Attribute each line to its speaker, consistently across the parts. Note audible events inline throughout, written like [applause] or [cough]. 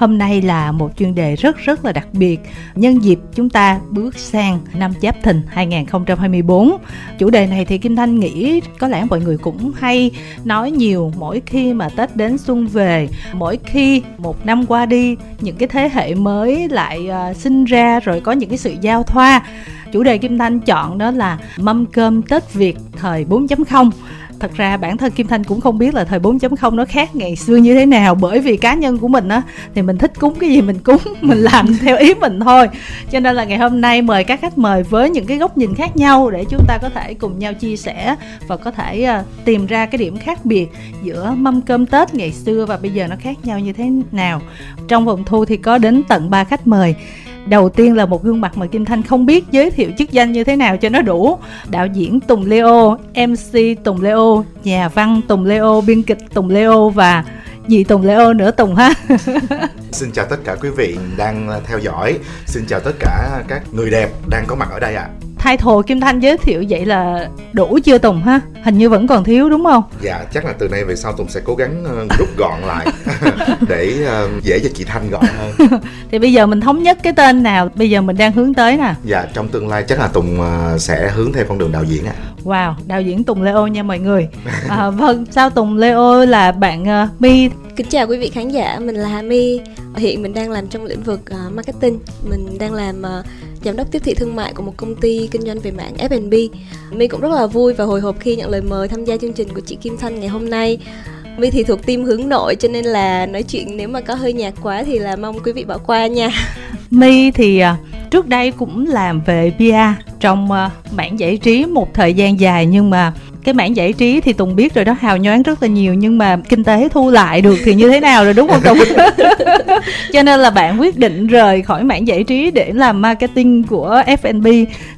Speaker 1: Hôm nay là một chuyên đề rất rất là đặc biệt nhân dịp chúng ta bước sang năm Giáp Thìn 2024. Chủ đề này thì Kim Thanh nghĩ có lẽ mọi người cũng hay nói nhiều mỗi khi mà Tết đến xuân về, mỗi khi một năm qua đi, những cái thế hệ mới lại uh, sinh ra rồi có những cái sự giao thoa. Chủ đề Kim Thanh chọn đó là mâm cơm Tết Việt thời 4.0 thật ra bản thân Kim Thanh cũng không biết là thời 4.0 nó khác ngày xưa như thế nào. Bởi vì cá nhân của mình á thì mình thích cúng cái gì mình cúng [laughs] mình làm theo ý mình thôi. Cho nên là ngày hôm nay mời các khách mời với những cái góc nhìn khác nhau để chúng ta có thể cùng nhau chia sẻ và có thể uh, tìm ra cái điểm khác biệt giữa mâm cơm Tết ngày xưa và bây giờ nó khác nhau như thế nào. Trong vòng thu thì có đến tận ba khách mời đầu tiên là một gương mặt mà kim thanh không biết giới thiệu chức danh như thế nào cho nó đủ. Đạo diễn tùng leo mc tùng leo, nhà văn tùng leo, biên kịch tùng leo và dì Tùng Leo nữa Tùng ha. [laughs]
Speaker 2: Xin chào tất cả quý vị đang theo dõi. Xin chào tất cả các người đẹp đang có mặt ở đây ạ. à
Speaker 1: thay thồ Kim Thanh giới thiệu vậy là đủ chưa Tùng ha? Hình như vẫn còn thiếu đúng không?
Speaker 2: Dạ, chắc là từ nay về sau Tùng sẽ cố gắng uh, rút gọn lại [laughs] để uh, dễ cho chị Thanh gọn hơn. [laughs]
Speaker 1: Thì bây giờ mình thống nhất cái tên nào bây giờ mình đang hướng tới nè?
Speaker 2: Dạ, trong tương lai chắc là Tùng uh, sẽ hướng theo con đường đạo diễn ạ. À.
Speaker 1: Wow, đạo diễn Tùng Leo nha mọi người. À, vâng, sao Tùng Leo là bạn uh, My
Speaker 3: Kính chào quý vị khán giả, mình là Hà My. Hiện mình đang làm trong lĩnh vực uh, marketing. Mình đang làm uh, giám đốc tiếp thị thương mại của một công ty kinh doanh về mạng F&B. My cũng rất là vui và hồi hộp khi nhận lời mời tham gia chương trình của chị Kim Thanh ngày hôm nay. My thì thuộc team hướng nội cho nên là nói chuyện nếu mà có hơi nhạt quá thì là mong quý vị bỏ qua nha. [laughs]
Speaker 1: My thì à, trước đây cũng làm về PR trong à, mảng giải trí một thời gian dài nhưng mà cái mảng giải trí thì tùng biết rồi đó, hào nhoáng rất là nhiều, nhưng mà kinh tế thu lại được thì như thế nào rồi, đúng không tùng? [laughs] Cho nên là bạn quyết định rời khỏi mảng giải trí để làm marketing của F&B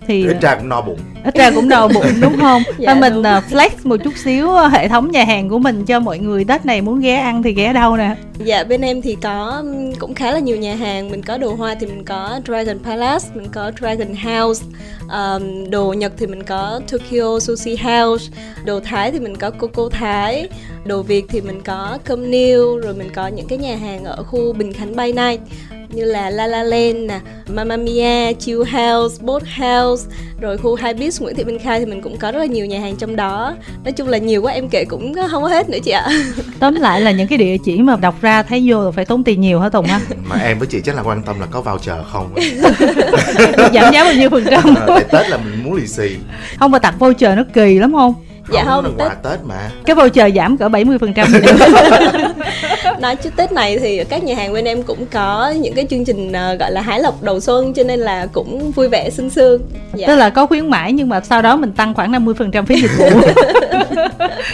Speaker 2: thì ít ra cũng no bụng
Speaker 1: ít ra cũng no bụng [laughs] đúng không? Dạ, mình đúng. Uh, flex một chút xíu hệ thống nhà hàng của mình cho mọi người. Tết này muốn ghé ăn thì ghé đâu nè.
Speaker 3: Dạ bên em thì có cũng khá là nhiều nhà hàng. Mình có đồ hoa thì mình có Dragon Palace mình có Dragon House. Um, đồ Nhật thì mình có Tokyo Sushi House. Đồ Thái thì mình có Coco Thái. Đồ Việt thì mình có Cơm Niêu rồi mình có những cái nhà hàng ở khu Bình Khánh Bay Night như là La La Land nè, Mamma Mia, Chill House, Boat House, rồi khu Hai Beach Nguyễn Thị Minh Khai thì mình cũng có rất là nhiều nhà hàng trong đó. Nói chung là nhiều quá em kể cũng không có hết nữa chị ạ. [laughs]
Speaker 1: Tóm lại là những cái địa chỉ mà đọc ra thấy vô là phải tốn tiền nhiều hả Tùng ha?
Speaker 2: mà em với chị chắc là quan tâm là có voucher không? [laughs]
Speaker 1: Giảm giá bao nhiêu phần trăm?
Speaker 2: À, Tết là mình muốn lì xì.
Speaker 1: Không mà tặng voucher nó kỳ lắm không?
Speaker 2: Dạ không, không quà tết mà.
Speaker 1: Cái voucher giảm cỡ 70% phần trăm [laughs]
Speaker 3: nói chứ tết này thì các nhà hàng bên em cũng có những cái chương trình uh, gọi là hái lộc đầu xuân cho nên là cũng vui vẻ sương sương
Speaker 1: dạ. tức là có khuyến mãi nhưng mà sau đó mình tăng khoảng 50% phần trăm phí dịch vụ. [laughs]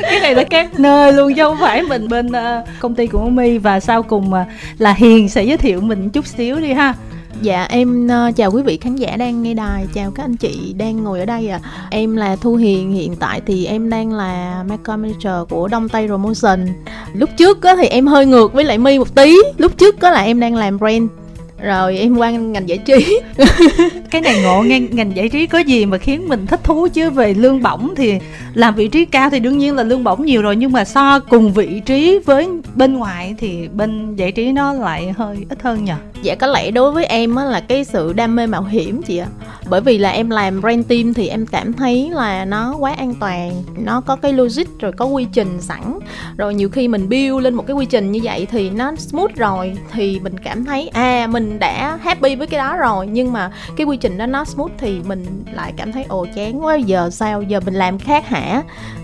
Speaker 1: Cái này là các nơi luôn chứ không phải mình bên uh, công ty của My và sau cùng uh, là Hiền sẽ giới thiệu mình chút xíu đi ha
Speaker 4: Dạ em uh, chào quý vị khán giả đang nghe đài, chào các anh chị đang ngồi ở đây ạ. À. Em là Thu Hiền, hiện tại thì em đang là Makeup Manager của Đông Tây Promotion. Lúc trước á, thì em hơi ngược với lại My một tí. Lúc trước có là em đang làm brand rồi em qua ngành giải trí. [laughs]
Speaker 1: Cái này ngộ nghe ngành giải trí có gì mà khiến mình thích thú chứ? Về lương bổng thì làm vị trí cao thì đương nhiên là lương bổng nhiều rồi nhưng mà so cùng vị trí với bên ngoài thì bên giải trí nó lại hơi ít hơn nhỉ
Speaker 4: dạ có lẽ đối với em á là cái sự đam mê mạo hiểm chị ạ. Bởi vì là em làm brand team thì em cảm thấy là nó quá an toàn nó có cái logic rồi có quy trình sẵn. Rồi nhiều khi mình build lên một cái quy trình như vậy thì nó smooth rồi thì mình cảm thấy à mình đã happy với cái đó rồi nhưng mà cái quy trình đó nó smooth thì mình lại cảm thấy ồ chán quá giờ sao? Giờ mình làm khác hả?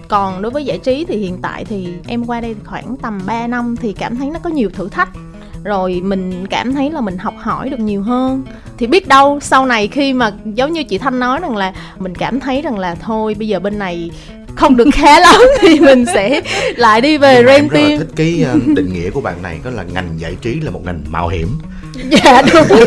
Speaker 4: Còn đối với giải trí thì hiện tại thì em qua đây khoảng tầm 3 năm thì cảm thấy nó có nhiều thử thách. Rồi mình cảm thấy là mình học hỏi được nhiều hơn. Thì biết đâu sau này khi mà giống như chị thanh nói rằng là mình cảm thấy rằng là thôi bây giờ bên này không được khá lắm [laughs] thì mình sẽ lại đi về
Speaker 2: Nhưng
Speaker 4: rent
Speaker 2: team. thích cái ờ, định nghĩa của bạn này có là ngành giải trí là một ngành mạo hiểm [laughs]
Speaker 4: dạ đúng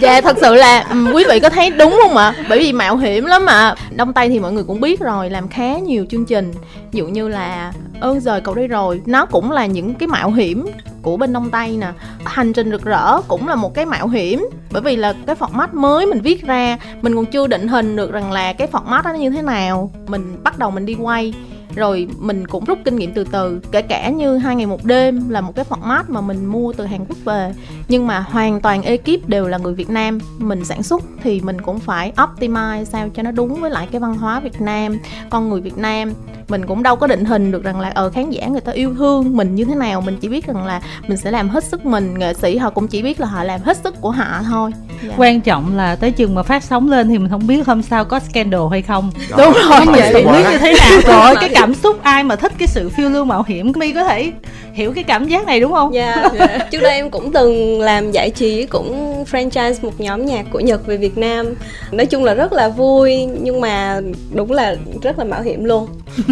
Speaker 4: dạ thật sự là um, quý vị có thấy đúng không ạ? Bởi vì mạo hiểm lắm mà đông tây thì mọi người cũng biết rồi làm khá nhiều chương trình. Ví dụ như là ơn rời cậu đây rồi nó cũng là những cái mạo hiểm của bên đông tây nè. Hành trình rực rỡ cũng là một cái mạo hiểm. Bởi vì là cái format mới mình viết ra mình còn chưa định hình được rằng là cái format đó như thế nào. Mình bắt đầu mình đi quay rồi mình cũng rút kinh nghiệm từ từ kể cả như hai ngày một đêm là một cái format mà mình mua từ Hàn Quốc về. Nhưng mà hoàn toàn ekip đều là người Việt Nam. Mình sản xuất thì mình cũng phải optimize sao cho nó đúng với lại cái văn hóa Việt Nam con người Việt Nam. Mình cũng đâu có định hình được rằng là ở ờ, khán giả người ta yêu thương mình như thế nào. Mình chỉ biết rằng là mình sẽ làm hết sức mình. Nghệ sĩ họ cũng chỉ biết là họ làm hết sức của họ thôi.
Speaker 1: Dạ. quan trọng là tới chừng mà phát sóng lên thì mình không biết hôm sau có scandal hay không.
Speaker 2: Đó,
Speaker 1: đúng rồi.
Speaker 2: Vậy
Speaker 1: vậy biết như thế nào. Rồi cái cảm xúc ai mà thích cái sự phiêu lưu mạo hiểm mi có thể hiểu cái cảm giác này đúng không?
Speaker 3: Dạ yeah. [laughs] trước đây em cũng từng làm giải trí cũng franchise một nhóm nhạc của nhật về việt nam. Nói chung là rất là vui nhưng mà đúng là rất là mạo hiểm luôn.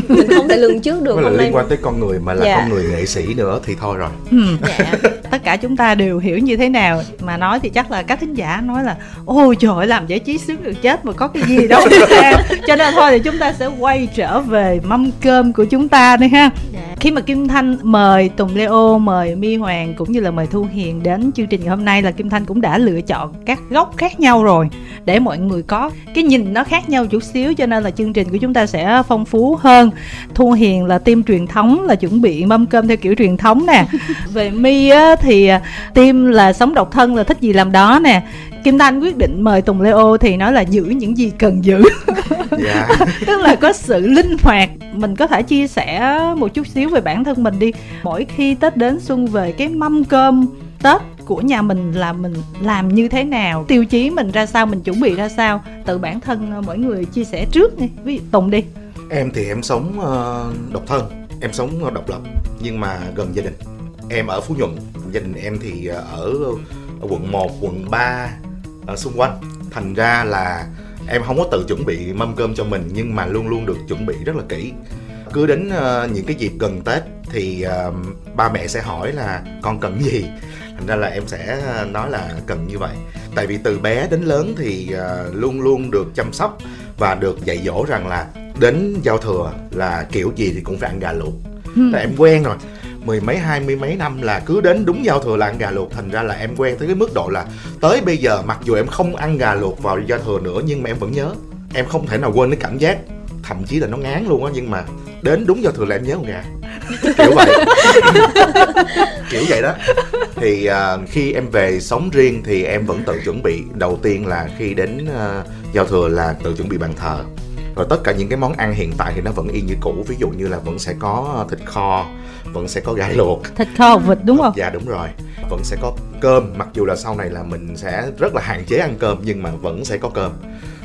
Speaker 3: Mình không thể lường trước được
Speaker 2: Mới là
Speaker 3: hôm nay.
Speaker 2: liên quan tới con người mà là
Speaker 3: Dạ.
Speaker 2: con người nghệ sĩ nữa thì thôi rồi.
Speaker 1: Ừ.
Speaker 4: dạ. [laughs]
Speaker 1: Tất cả chúng ta đều hiểu như thế nào. Mà nói thì chắc là các thính giả nói là ôi trời ơi, làm giải trí sướng được chết mà có cái gì đâu. [laughs] Cho nên thôi thì chúng ta sẽ quay trở về mâm cơm của chúng ta đi ha
Speaker 4: dạ
Speaker 1: khi mà Kim Thanh mời Tùng Leo, mời Mi Hoàng cũng như là mời Thu Hiền đến chương trình ngày hôm nay là Kim Thanh cũng đã lựa chọn các góc khác nhau rồi để mọi người có cái nhìn nó khác nhau chút xíu cho nên là chương trình của chúng ta sẽ phong phú hơn. Thu Hiền là team truyền thống là chuẩn bị mâm cơm theo kiểu truyền thống nè. [laughs] Về Mi á, thì team là sống độc thân là thích gì làm đó nè. Kim Thanh quyết định mời Tùng Leo thì nói là giữ những gì cần giữ. [laughs]
Speaker 2: Dạ. [laughs]
Speaker 1: Tức là có sự linh hoạt. Mình có thể chia sẻ một chút xíu về bản thân mình đi. Mỗi khi tết đến xuân về cái mâm cơm tết của nhà mình là mình làm như thế nào tiêu chí mình ra sao mình chuẩn bị ra sao tự bản thân ờ, mỗi người chia sẻ trước đi. Ví dụ tùng đi.
Speaker 2: Em thì em sống ờ, độc thân em sống ờ, độc lập nhưng mà gần gia đình. Em ở phú nhuận gia đình em thì ở, ở quận 1, quận 3 ở xung quanh. Thành ra là em không có tự chuẩn bị mâm cơm cho mình nhưng mà luôn luôn được chuẩn bị rất là kỹ. Cứ đến ờ, những cái dịp gần tết thì ờ, ba mẹ sẽ hỏi là con cần gì? Thành ra là em sẽ ờ, nói là cần như vậy. Tại vì từ bé đến lớn thì ờ, luôn luôn được chăm sóc và được dạy dỗ rằng là đến giao thừa là kiểu gì thì cũng phải ăn gà luộc. Tại em quen rồi mười mấy hai mươi mấy năm là cứ đến đúng giao thừa là ăn gà luộc. Thành ra là em quen tới cái mức độ là tới bây giờ mặc dù em không ăn gà luộc vào giao thừa nữa nhưng mà em vẫn nhớ. Em không thể nào quên cái cảm giác thậm chí là nó ngán luôn á nhưng mà đến đúng giao thừa là em nhớ con gà. [laughs] Kiểu vậy. Kiểu vậy đó. Thì à, khi em về sống riêng thì em vẫn tự chuẩn bị. Đầu tiên là khi đến à, giao thừa là tự chuẩn bị bàn thờ. Rồi tất cả những cái món ăn hiện tại thì nó vẫn y như cũ. Ví dụ như là vẫn sẽ có thịt kho vẫn sẽ có gà luộc.
Speaker 1: Thịt kho hột vịt đúng không?
Speaker 2: dạ đúng rồi. Vẫn sẽ có cơm. Mặc dù là sau này là mình sẽ rất là hạn chế ăn cơm nhưng mà vẫn sẽ có cơm.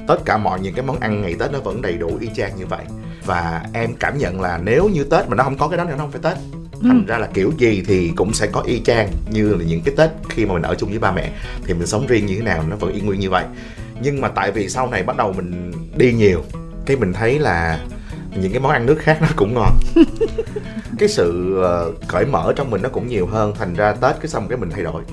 Speaker 2: Tất cả mọi những cái món ăn ngày tết nó vẫn đầy đủ y chang như vậy. Và em cảm nhận là nếu như tết mà nó không có cái đó thì nó không phải tết. Thành ra là kiểu gì thì cũng sẽ có y chang như là những cái tết khi mà mình ở chung với ba mẹ. Thì mình sống riêng như thế nào nó vẫn y nguyên như vậy. Nhưng mà tại vì sau này bắt đầu mình đi nhiều cái mình thấy là những cái món ăn nước khác nó cũng ngon. [laughs] Cái sự ờ, cởi mở trong mình nó cũng nhiều hơn thành ra tết cái xong cái mình thay đổi.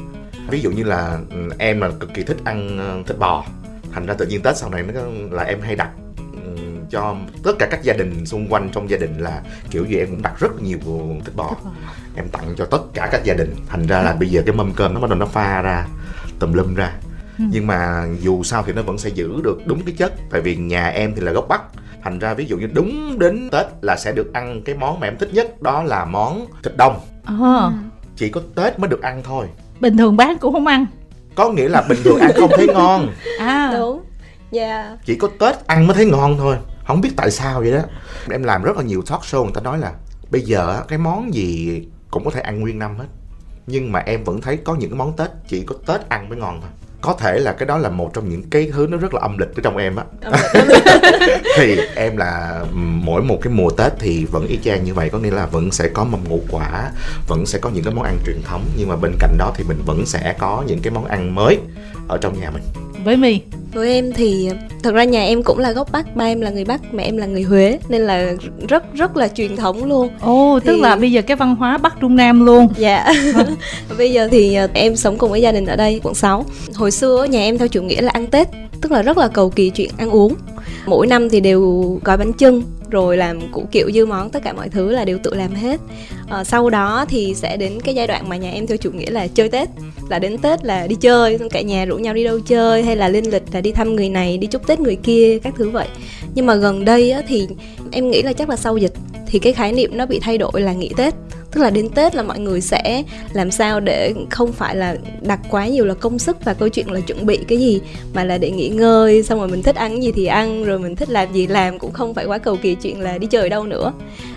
Speaker 2: Ví dụ như là ừ, em là cực kỳ thích ăn ờ, thịt bò thành ra tự nhiên tết sau này nó là em hay đặt ừ, cho tất cả các gia đình xung quanh trong gia đình là kiểu gì em cũng đặt rất nhiều thịt bò. Em tặng cho tất cả các gia đình thành ra là bây giờ cái mâm cơm nó bắt đầu nó pha ra tùm lum ra. Nhưng mà dù sao thì nó vẫn sẽ giữ được đúng cái chất tại vì nhà em thì là gốc bắc thành ra ví dụ như đúng đến tết là sẽ được ăn cái món mà em thích nhất đó là món thịt đông.
Speaker 1: Ờ,
Speaker 2: chỉ có tết mới được ăn thôi.
Speaker 1: Bình thường bán cũng không ăn.
Speaker 2: Có nghĩa là bình thường ăn không thấy ngon.
Speaker 1: À.
Speaker 3: Đúng. Dạ.
Speaker 2: Chỉ có tết ăn mới thấy ngon thôi. Không biết tại sao vậy đó. Em làm rất là nhiều talk show người ta nói là bây giờ á, cái món gì cũng có thể ăn nguyên năm hết. Nhưng mà em vẫn thấy có những cái món tết chỉ có tết ăn mới ngon thôi có thể là cái đó là một trong những cái thứ nó rất là âm lịch ở trong em á. [laughs] Thì em là mỗi một cái mùa tết thì vẫn y chang như vậy có nghĩa là vẫn sẽ có mâm ngũ quả vẫn sẽ có những cái món ăn truyền thống nhưng mà bên cạnh đó thì mình vẫn sẽ có những cái món ăn mới ở trong nhà mình.
Speaker 1: Với mi
Speaker 3: với em thì thật ra nhà em cũng là gốc bắc ba em là người bắc mẹ em là người huế nên là rất rất là truyền thống luôn.
Speaker 1: Ồ tức
Speaker 3: Thì-
Speaker 1: là bây giờ cái văn hóa bắc trung nam luôn.
Speaker 3: Dạ. [laughs] Bây giờ thì ờ, em sống cùng với gia đình ở đây quận 6 Hồi xưa nhà em theo chủ nghĩa là ăn Tết Tức là rất là cầu kỳ chuyện ăn uống. Mỗi năm thì đều gói bánh chưng rồi làm củ kiệu dư món Tất cả mọi thứ là đều tự làm hết. À, Sau đó thì sẽ đến cái giai đoạn mà nhà em theo chủ nghĩa là chơi Tết Là đến Tết là đi chơi Xong cả nhà rủ nhau đi đâu chơi Hay là lên lịch là đi thăm người này Đi chúc Tết người kia Các thứ vậy. Nhưng mà gần đây á, thì em nghĩ là chắc là sau dịch thì cái khái niệm nó bị thay đổi là nghỉ tết. Tức là đến tết là mọi người sẽ làm sao để không phải là đặt quá nhiều là công sức và câu chuyện là chuẩn bị cái gì, mà là để nghỉ ngơi, xong rồi mình thích ăn gì thì ăn, rồi mình thích làm gì làm, cũng không phải quá cầu kỳ chuyện là đi chơi đâu nữa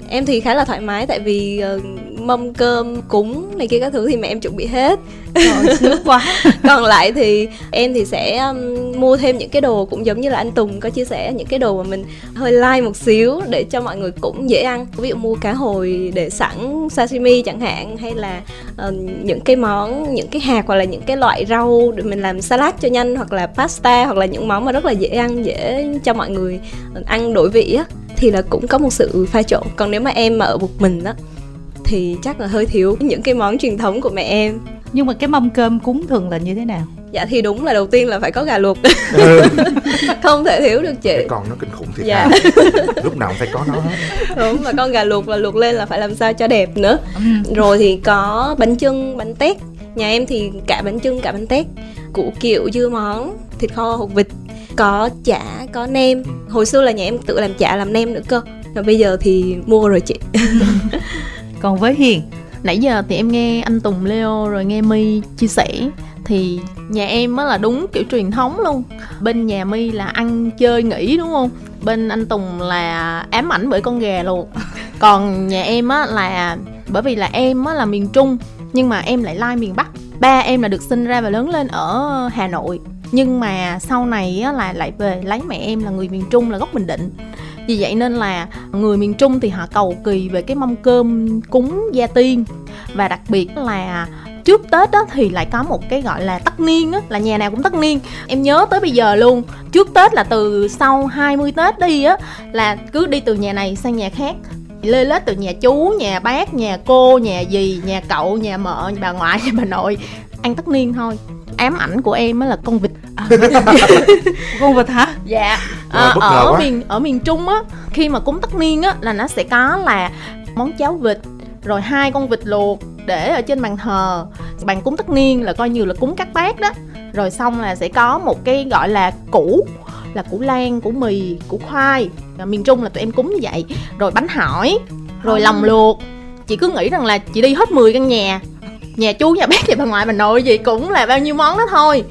Speaker 3: em thì khá là thoải mái tại vì uh, mâm cơm cúng này kia các thứ thì mẹ em chuẩn bị hết.
Speaker 1: Trời, quá. [laughs]
Speaker 3: Còn lại thì em thì sẽ um, mua thêm những cái đồ cũng giống như là anh Tùng có chia sẻ những cái đồ mà mình hơi like một xíu để cho mọi người cũng dễ ăn. Ví dụ mua cá hồi để sẵn sashimi chẳng hạn hay là uh, những cái món những cái hạt hoặc là những cái loại rau để mình làm salad cho nhanh hoặc là pasta hoặc là những món mà rất là dễ ăn dễ cho mọi người ăn đổi vị á thì là cũng có một sự pha trộn. Còn nếu mà em mà ở một mình á thì chắc là hơi thiếu những cái món truyền thống của mẹ em.
Speaker 1: Nhưng mà cái mâm cơm cúng thường là như thế nào?
Speaker 3: Dạ thì đúng là đầu tiên là phải có gà luộc. [laughs] Không thể thiếu được chị.
Speaker 2: Cái con nó kinh khủng thiệt
Speaker 3: Dạ. [laughs]
Speaker 2: lúc nào cũng phải có nó. Hết
Speaker 3: đúng mà con gà luộc là luộc lên là phải làm sao cho đẹp nữa.
Speaker 1: Ừ.
Speaker 3: rồi thì có bánh chưng bánh tét. Nhà em thì cả bánh chưng cả bánh tét. Củ kiệu dưa món thịt kho hột vịt có chả, có nem. Hồi xưa là nhà em tự làm chả, làm nem nữa cơ. Và bây giờ thì mua rồi chị. [laughs]
Speaker 1: Còn với hiền,
Speaker 4: nãy giờ thì em nghe anh Tùng, Leo rồi nghe My chia sẻ thì nhà em á là đúng kiểu truyền thống luôn. Bên nhà My là ăn, chơi, nghỉ đúng không? Bên anh Tùng là ám ảnh bởi con gà luộc. Còn nhà em á là, bởi vì là em á là miền Trung, nhưng mà em lại lai miền Bắc. Ba em là được sinh ra và lớn lên ở Hà Nội nhưng mà sau này á là lại về lấy mẹ em là người miền Trung là gốc Bình Định. Vì vậy nên là người miền Trung thì họ cầu kỳ về cái mâm cơm cúng gia tiên. Và đặc biệt là trước Tết á, thì lại có một cái gọi là tất niên á, là nhà nào cũng tất niên. Em nhớ tới bây giờ luôn trước Tết là từ sau 20 Tết đi á là cứ đi từ nhà này sang nhà khác. Lê lết từ nhà chú, nhà bác, nhà cô, nhà dì, nhà cậu, nhà mợ, nhà bà ngoại, [laughs] nhà bà nội ăn tất niên thôi ám ảnh của em á là con vịt. [laughs]
Speaker 1: Con vịt hả?
Speaker 4: Dạ.
Speaker 2: Ngờ
Speaker 4: ở
Speaker 2: quá.
Speaker 4: miền ở miền trung á khi mà cúng tất niên á là nó sẽ có là món cháo vịt rồi hai con vịt luộc để ở trên bàn thờ. Bàn cúng tất niên là coi như là cúng các bác đó. Rồi xong là sẽ có một cái gọi là củ là củ lan củ mì củ khoai. Và miền trung là tụi em cúng như vậy. Rồi bánh hỏi rồi lòng luộc. Chị cứ nghĩ rằng là chị đi hết 10 căn nhà nhà chú, nhà bác nhà bà ngoại bà nội gì cũng là bao nhiêu món đó thôi.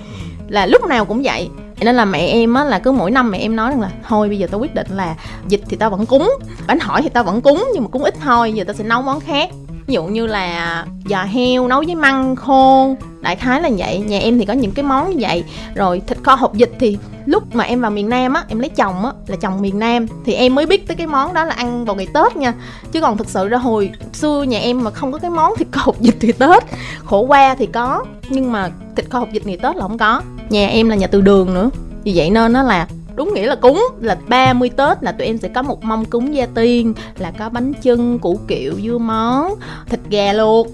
Speaker 4: Là lúc nào cũng vậy. Nên là mẹ em á, là cứ mỗi năm mẹ em nói rằng là, thôi, bây giờ tao quyết định là dịch thì tao vẫn cúng, bánh hỏi thì tao vẫn cúng nhưng mà cúng ít thôi, giờ tao sẽ nấu món khác ví dụ như là giò heo nấu với măng khô, đại khái là vậy. Nhà em thì có những cái món như vậy. Rồi thịt kho hộp vịt thì lúc mà em vào miền nam á, em lấy chồng á, là chồng miền nam, thì em mới biết tới cái món đó là ăn vào ngày tết nha. Chứ còn thực sự ra hồi xưa nhà em mà không có cái món thịt kho hộp vịt thì tết, khổ qua thì có. Nhưng mà thịt kho hộp vịt ngày tết là không có. Nhà em là nhà từ đường nữa. Vì vậy nên nó là đúng nghĩa là cúng là 30 Tết là tụi em sẽ có một mâm cúng gia tiên là có bánh chưng, củ kiệu, dưa món, thịt gà luộc.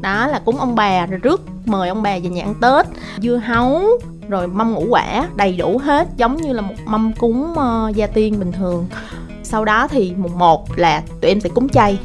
Speaker 4: Đó là cúng ông bà rồi rước mời ông bà về nhà ăn Tết. Dưa hấu rồi mâm ngũ quả đầy đủ hết giống như là một mâm cúng uh, gia tiên bình thường. Sau đó thì mùng 1 là tụi em sẽ cúng chay.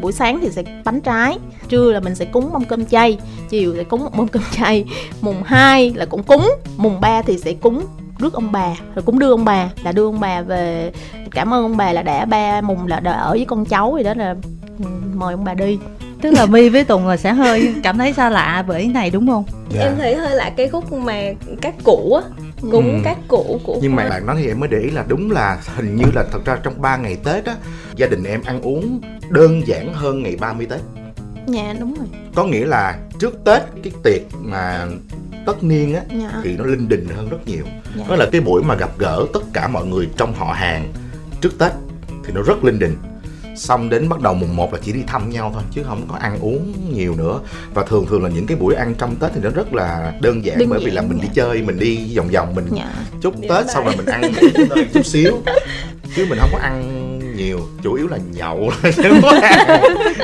Speaker 4: Buổi sáng thì sẽ bánh trái trưa là mình sẽ cúng mâm cơm chay chiều sẽ cúng một mâm cơm chay mùng 2 là cũng cúng mùng 3 thì sẽ cúng rước ông bà rồi cũng đưa ông bà là đưa ông bà về. Cảm ơn ông bà là đã ba mùng là đã ở với con cháu rồi đó là ừ, mời ông bà đi.
Speaker 1: Tức là my với tùng là sẽ hơi cảm thấy xa lạ với cái này đúng không?
Speaker 2: Dạ.
Speaker 3: em thấy hơi lạ cái khúc mà các cụ á cúng
Speaker 2: Ừ.
Speaker 3: các cụ của
Speaker 2: nhưng mà bạn nói thì em mới để ý là đúng là hình như là thật ra trong 3 ngày Tết á gia đình em ăn uống đơn giản hơn ngày 30 Tết.
Speaker 4: Dạ đúng rồi.
Speaker 2: Có nghĩa là trước Tết cái tiệc mà tất niên á
Speaker 4: dạ.
Speaker 2: thì nó linh đình hơn rất nhiều.
Speaker 4: Dạ.
Speaker 2: đó là cái buổi mà gặp gỡ tất cả mọi người trong họ hàng trước Tết thì nó rất linh đình. Xong đến bắt đầu mùng 1 là chỉ đi thăm nhau thôi chứ không có ăn uống nhiều nữa. Và thường thường là những cái buổi ăn trong Tết thì nó rất là đơn giản
Speaker 4: Đơn
Speaker 2: bởi vì là mình đi
Speaker 4: dạ.
Speaker 2: chơi mình đi vòng vòng mình
Speaker 4: dạ.
Speaker 2: chúc
Speaker 3: Điểm
Speaker 2: Tết xong rồi mình ăn chút xíu. [laughs] Chứ mình không có ăn nhiều chủ yếu là nhậu. [laughs] Chứ không?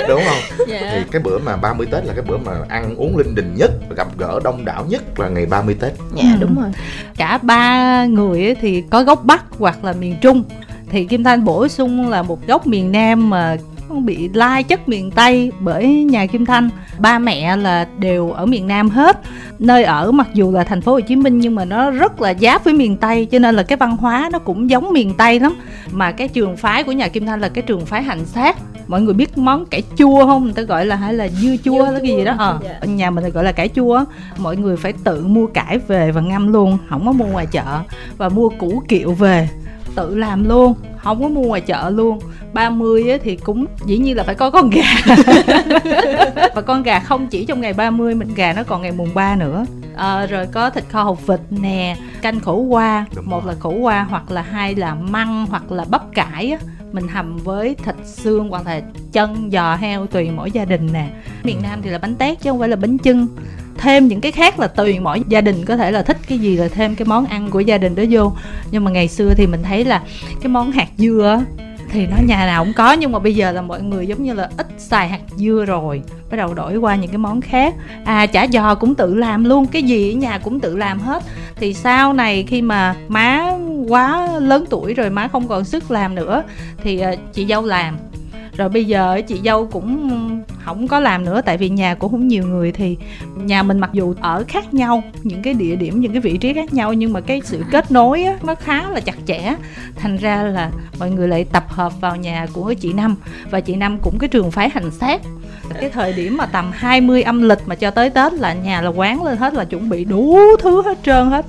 Speaker 2: Đúng không? Thì
Speaker 4: dạ
Speaker 2: cái bữa mà 30 Tết là cái bữa mà ăn uống linh đình nhất gặp gỡ đông đảo nhất là ngày 30 Tết.
Speaker 4: Dạ đúng rồi.
Speaker 1: Cả ba người thì có gốc bắc hoặc là miền trung. Thì kim thanh bổ sung là một gốc miền nam mà bị lai chất miền tây bởi nhà kim thanh. Ba mẹ là đều ở miền nam hết. Nơi ở mặc dù là thành phố hồ chí minh nhưng mà nó rất là giáp với miền tây cho nên là cái văn hóa nó cũng giống miền tây lắm. Mà cái trường phái của nhà kim thanh là cái trường phái hành xác. Mọi người biết món cải chua không? Người ta gọi là hay là dưa chua là cái gì đó. ờ ở nhà mình thì gọi là cải chua. Mọi người phải tự mua cải về và ngâm luôn không có mua ngoài chợ. Và mua củ kiệu về tự làm luôn không có mua ngoài chợ luôn. 30 á thì cũng dĩ nhiên là phải có con gà. [laughs] Và con gà không chỉ trong ngày 30 mình gà nó còn ngày mùng 3 nữa. Ờ, rồi có thịt kho hột vịt nè canh khổ qua
Speaker 2: Đúng
Speaker 1: một
Speaker 2: rồi.
Speaker 1: là khổ qua hoặc là hai là măng hoặc là bắp cải á. Mình hầm với thịt xương hoặc là chân giò heo tùy mỗi gia đình nè. Miền nam thì là bánh tét chứ không phải là bánh chưng thêm những cái khác là tùy mỗi gia đình, có thể là thích cái gì là thêm cái món ăn của gia đình đó vô. Nhưng mà ngày xưa thì mình thấy là cái món hạt dưa thì nó nhà nào cũng có, nhưng mà bây giờ là mọi người giống như là ít xài hạt dưa rồi, bắt đầu đổi qua những cái món khác. À chả giò cũng tự làm luôn, cái gì ở nhà cũng tự làm hết. Thì sau này khi mà má quá lớn tuổi rồi, má không còn sức làm nữa, thì à, chị dâu làm. Rồi bây giờ chị dâu cũng không có làm nữa tại vì nhà của cũng nhiều người thì nhà mình mặc dù ở khác nhau những cái địa điểm những cái vị trí khác nhau nhưng mà cái sự kết nối á, nó khá là chặt chẽ. Thành ra là mọi người lại tập hợp vào nhà của chị năm và chị năm cũng cái trường phái hành xác. Cái thời điểm mà tầm 20 âm lịch mà cho tới Tết là nhà là quán lên hết là chuẩn bị đủ thứ hết trơn hết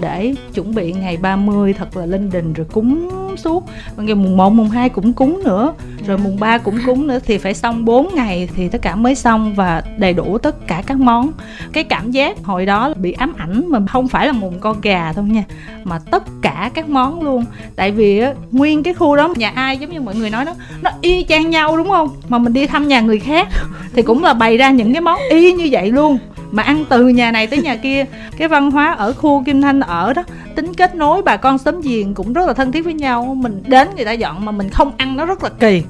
Speaker 1: để chuẩn bị ngày 30 thật là linh đình rồi cúng suốt. Ngày mùng 1, mùng 2 cũng cúng nữa. Rồi mùng 3 cũng cúng nữa. Thì phải xong 4 ngày thì tất cả mới xong và đầy đủ tất cả các món. Cái cảm giác hồi đó là bị ám ảnh mà không phải là mùng con gà thôi nha mà tất cả các món luôn. Tại vì á, nguyên cái khu đó nhà ai giống như mọi người nói đó nó y chang nhau đúng không? Mà mình đi thăm nhà người khác [laughs] thì cũng là bày ra những cái món y như vậy luôn mà ăn từ nhà này tới nhà kia, cái văn hóa ở khu kim thanh ở đó, tính kết nối bà con xóm giềng cũng rất là thân thiết với nhau. Mình đến người ta dọn mà mình không ăn nó rất là kỳ.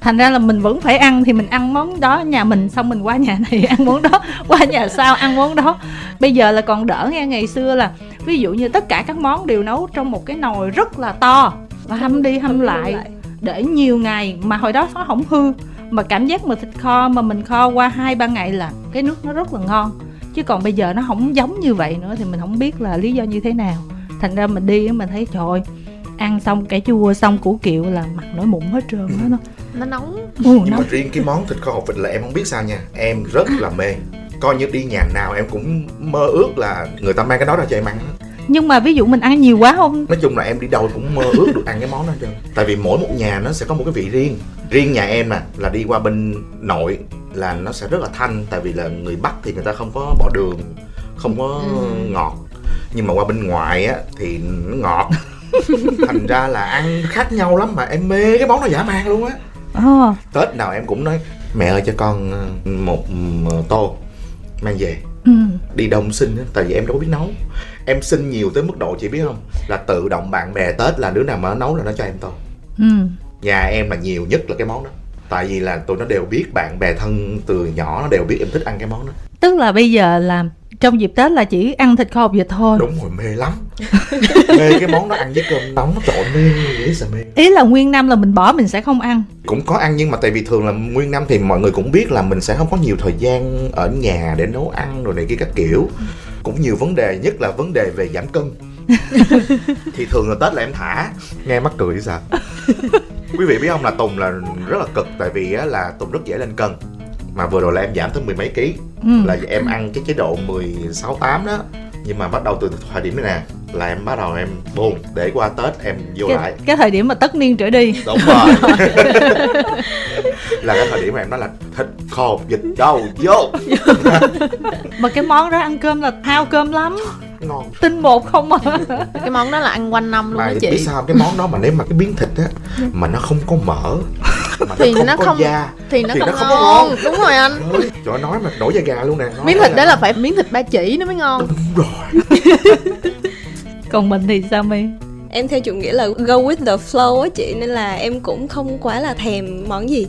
Speaker 1: Thành ra là mình vẫn phải ăn thì mình ăn món đó nhà mình, xong mình qua nhà này ăn món đó, qua nhà sau ăn món đó. Bây giờ là còn đỡ nghe ngày xưa là, ví dụ như tất cả các món đều nấu trong một cái nồi rất là to. Và hâm đi hâm lại, để nhiều ngày mà hồi đó nó không hư mà cảm giác mà thịt kho mà mình kho qua hai ba ngày là cái nước nó rất là ngon. Chứ còn bây giờ nó không giống như vậy nữa thì mình không biết là lý do như thế nào. Thành ra mình đi á, mình thấy trời ơi, ăn xong cải chua xong củ kiệu là mặt nổi mụn hết trơn hết đó
Speaker 4: nó nóng.
Speaker 1: Ừ,
Speaker 2: nhưng
Speaker 1: nó
Speaker 2: mà riêng cái món thịt kho hột vịt là em không biết sao nha em rất là mê. Coi như đi nhà nào em cũng mơ ước là người ta mang cái đó ra cho em ăn.
Speaker 1: Nhưng mà ví dụ mình ăn nhiều quá không?
Speaker 2: Nói chung là em đi đâu cũng mơ ước được ăn cái món đó hết trơn tại vì mỗi một nhà nó sẽ có một cái vị riêng. Riêng nhà em nè là đi qua bên nội là nó sẽ rất là thanh tại vì là người bắc thì người ta không có bỏ đường không có ngọt. Nhưng mà qua bên ngoài á thì nó ngọt. [laughs] Thành ra là ăn khác nhau lắm mà em mê cái món đó dã man luôn á.
Speaker 1: Ờ.
Speaker 2: Tết nào em cũng nói mẹ ơi cho con ờ, một ờ, tô mang về
Speaker 1: ừ.
Speaker 2: đi đông xin á tại vì em đâu có biết nấu. Em xin nhiều tới mức độ chị biết không? Là tự động bạn bè tết là đứa nào mà nó nấu là nó cho em tô
Speaker 1: ừ.
Speaker 2: Nhà em là nhiều nhất là cái món đó. Tại vì là tụi nó đều biết bạn bè thân từ nhỏ nó đều biết em thích ăn cái món đó.
Speaker 1: Tức là bây giờ là trong dịp tết là chỉ ăn thịt kho hột vịt thôi.
Speaker 2: Đúng rồi mê lắm. [laughs] Mê cái món đó ăn với cơm nóng ơi, mê dễ sợ mê.
Speaker 1: Ý là nguyên năm là mình bỏ mình sẽ không ăn.
Speaker 2: Cũng có ăn nhưng mà tại vì thường là nguyên năm thì mọi người cũng biết là mình sẽ không có nhiều thời gian ở nhà để nấu ăn rồi này kia các kiểu. Cũng nhiều vấn đề nhất là vấn đề về giảm cân. [laughs] Thì thường là tết là em thả. Nghe mắc cười chứ sao? [laughs] Quý vị biết không là tùng là rất là cực tại vì á, là tùng rất dễ lên cân mà vừa rồi là em giảm tới mười mấy ký.
Speaker 1: Ừ.
Speaker 2: là em ăn cái chế độ 16 8 đó. Nhưng mà bắt đầu từ thời điểm này nè là em bắt đầu em buồn. Để qua tết em vô lại.
Speaker 1: cái, cái thời điểm mà tất niên trở đi.
Speaker 2: Đúng rồi. [laughs] [laughs] Là cái thời điểm mà em nói là thịt kho vịt đâu vô. [laughs]
Speaker 1: Mà cái món đó ăn cơm là hao cơm lắm.
Speaker 2: Ngon.
Speaker 1: Tinh bột không à.
Speaker 4: Cái món đó là ăn quanh năm luôn
Speaker 2: mà
Speaker 4: đó
Speaker 2: biết
Speaker 4: chị.
Speaker 2: sao không? cái món đó mà nếu mà cái miếng thịt á mà nó không có mỡ mà
Speaker 4: thì
Speaker 2: nó không da.
Speaker 4: thì nó
Speaker 2: thì
Speaker 4: không,
Speaker 2: nó không có
Speaker 4: ngon.
Speaker 2: ngon.
Speaker 4: đúng rồi anh.
Speaker 2: Trời nói mà nổi da gà luôn nè. Nói
Speaker 4: miếng thịt đó là phải miếng thịt ba chỉ nó mới ngon.
Speaker 2: Đúng rồi. [laughs]
Speaker 1: Còn mình thì sao mi
Speaker 3: em theo chủ nghĩa là go with the flow á chị nên là em cũng không quá là thèm món gì.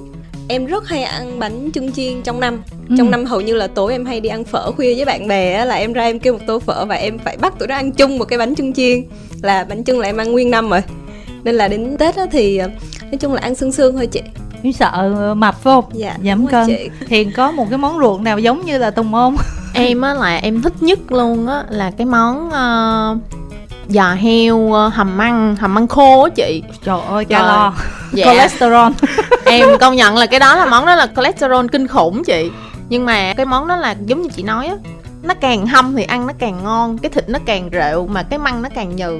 Speaker 3: Em rất hay ăn bánh trưng chiên trong năm.
Speaker 1: Ừ.
Speaker 3: trong năm hầu như là tối em hay đi ăn phở khuya với bạn bè á, là em ra em kêu một tô phở và em phải bắt tụi nó ăn chung một cái bánh trưng chiên. Là bánh trưng là em ăn nguyên năm rồi. Nên là đến tết á thì nói chung là ăn sương sương thôi chị
Speaker 1: Yến sợ mập phải không?
Speaker 3: dạ
Speaker 1: Giảm
Speaker 3: đúng rồi
Speaker 1: cân.
Speaker 3: chị.
Speaker 1: Hiền có một cái món ruộng nào giống như là Tùng không? [laughs]
Speaker 4: em á là em thích nhất luôn á là cái món uh, giò heo ờ, hầm măng hầm măng khô á chị
Speaker 1: Trời ơi,
Speaker 4: Trời.
Speaker 1: calo, [laughs]
Speaker 4: dạ
Speaker 1: cholesterol. [laughs]
Speaker 4: em công nhận là cái đó là món đó là cholesterol kinh khủng chị nhưng mà cái món đó là giống như chị nói á nó càng hâm thì ăn nó càng ngon, cái thịt nó càng rệu mà cái măng nó càng nhừ.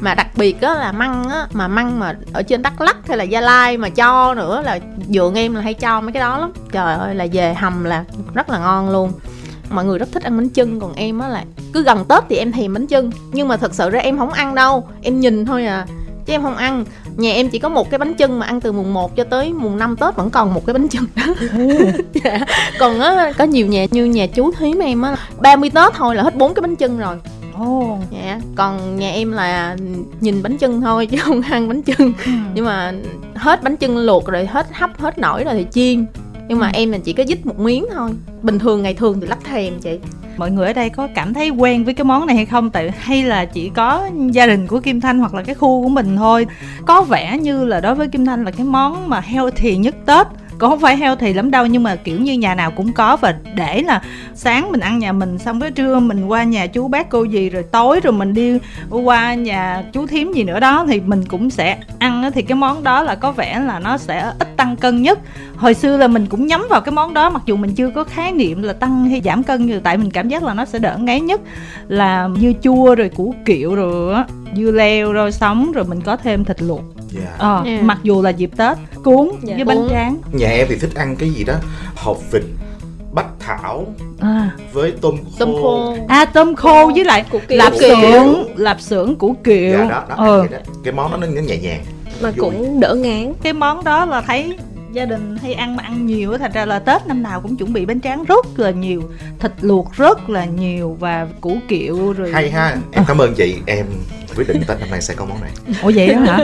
Speaker 4: Mà đặc biệt á là măng á, mà măng mà ở trên đắk lắc hay là gia lai mà cho nữa là dượng em là hay cho mấy cái đó lắm. Trời ơi, là về hầm là rất là ngon luôn. Mọi người rất thích ăn bánh chưng, còn em á là cứ gần tết thì em thèm bánh chưng. Nhưng mà thật sự ra em không ăn đâu, em nhìn thôi à chứ em không ăn nhà em chỉ có một cái bánh chưng mà ăn từ mùng 1 cho tới mùng 5 tết vẫn còn một cái bánh chưng đó. [laughs] Dạ. còn á có nhiều nhà như nhà chú thím em á 30 tết thôi là hết bốn cái bánh chưng rồi.
Speaker 1: Ồ.
Speaker 4: dạ. Còn nhà em là nhìn bánh chưng thôi chứ không ăn bánh chưng. Nhưng mà hết bánh chưng luộc rồi hết hấp hết nổi rồi thì chiên nhưng mà
Speaker 1: Ừ.
Speaker 4: em là chỉ có dít một miếng thôi bình thường ngày thường thì lắc thèm chị
Speaker 1: Mọi người ở đây có cảm thấy quen với cái món này hay không? Tại hay là chỉ có gia đình của Kim Thanh hoặc là cái khu của mình thôi. Có vẻ như là đối với Kim Thanh là cái món mà healthy nhất Tết. Cũng không phải thì lắm đâu, nhưng mà kiểu như nhà nào cũng có và để là sáng mình ăn nhà mình xong cái trưa mình qua nhà chú bác cô gì rồi tối rồi mình đi qua nhà chú thím gì nữa đó thì mình cũng sẽ ăn thì cái món đó là có vẻ là nó sẽ ít tăng cân nhất. Hồi xưa là mình cũng nhắm vào cái món đó, mặc dù mình chưa có khái niệm là tăng hay giảm cân như tại mình cảm giác là nó sẽ đỡ ngấy nhất. Là dưa chua rồi củ kiệu rồi dưa leo rau sống, rồi mình có thêm thịt luộc.
Speaker 2: Dạ.
Speaker 1: ờ,
Speaker 4: Yeah.
Speaker 1: mặc dù là dịp tết cuốn
Speaker 3: Dạ.
Speaker 1: với bánh tráng
Speaker 2: Nhà em thì thích ăn cái gì đó hột vịt, bách thảo
Speaker 1: à.
Speaker 2: với tôm khô.
Speaker 4: tôm khô
Speaker 1: à tôm khô với lại
Speaker 3: Củ kiệu.
Speaker 1: lạp xưởng lạp xưởng củ kiệu
Speaker 2: Dạ đó, đó,
Speaker 1: ờ.
Speaker 2: ăn vậy đó. Cái món đó nó nó nhẹ nhàng.
Speaker 3: mà
Speaker 2: Vui.
Speaker 3: cũng đỡ ngán
Speaker 1: cái món đó là thấy gia đình hay ăn mà ăn nhiều á thành ra là tết năm nào cũng chuẩn bị bánh tráng rất là nhiều thịt luộc rất là nhiều và củ kiệu rồi
Speaker 2: Hay ha. Em cảm ơn chị. Em quyết định Tết năm nay sẽ có món này.
Speaker 1: ủa vậy đó hả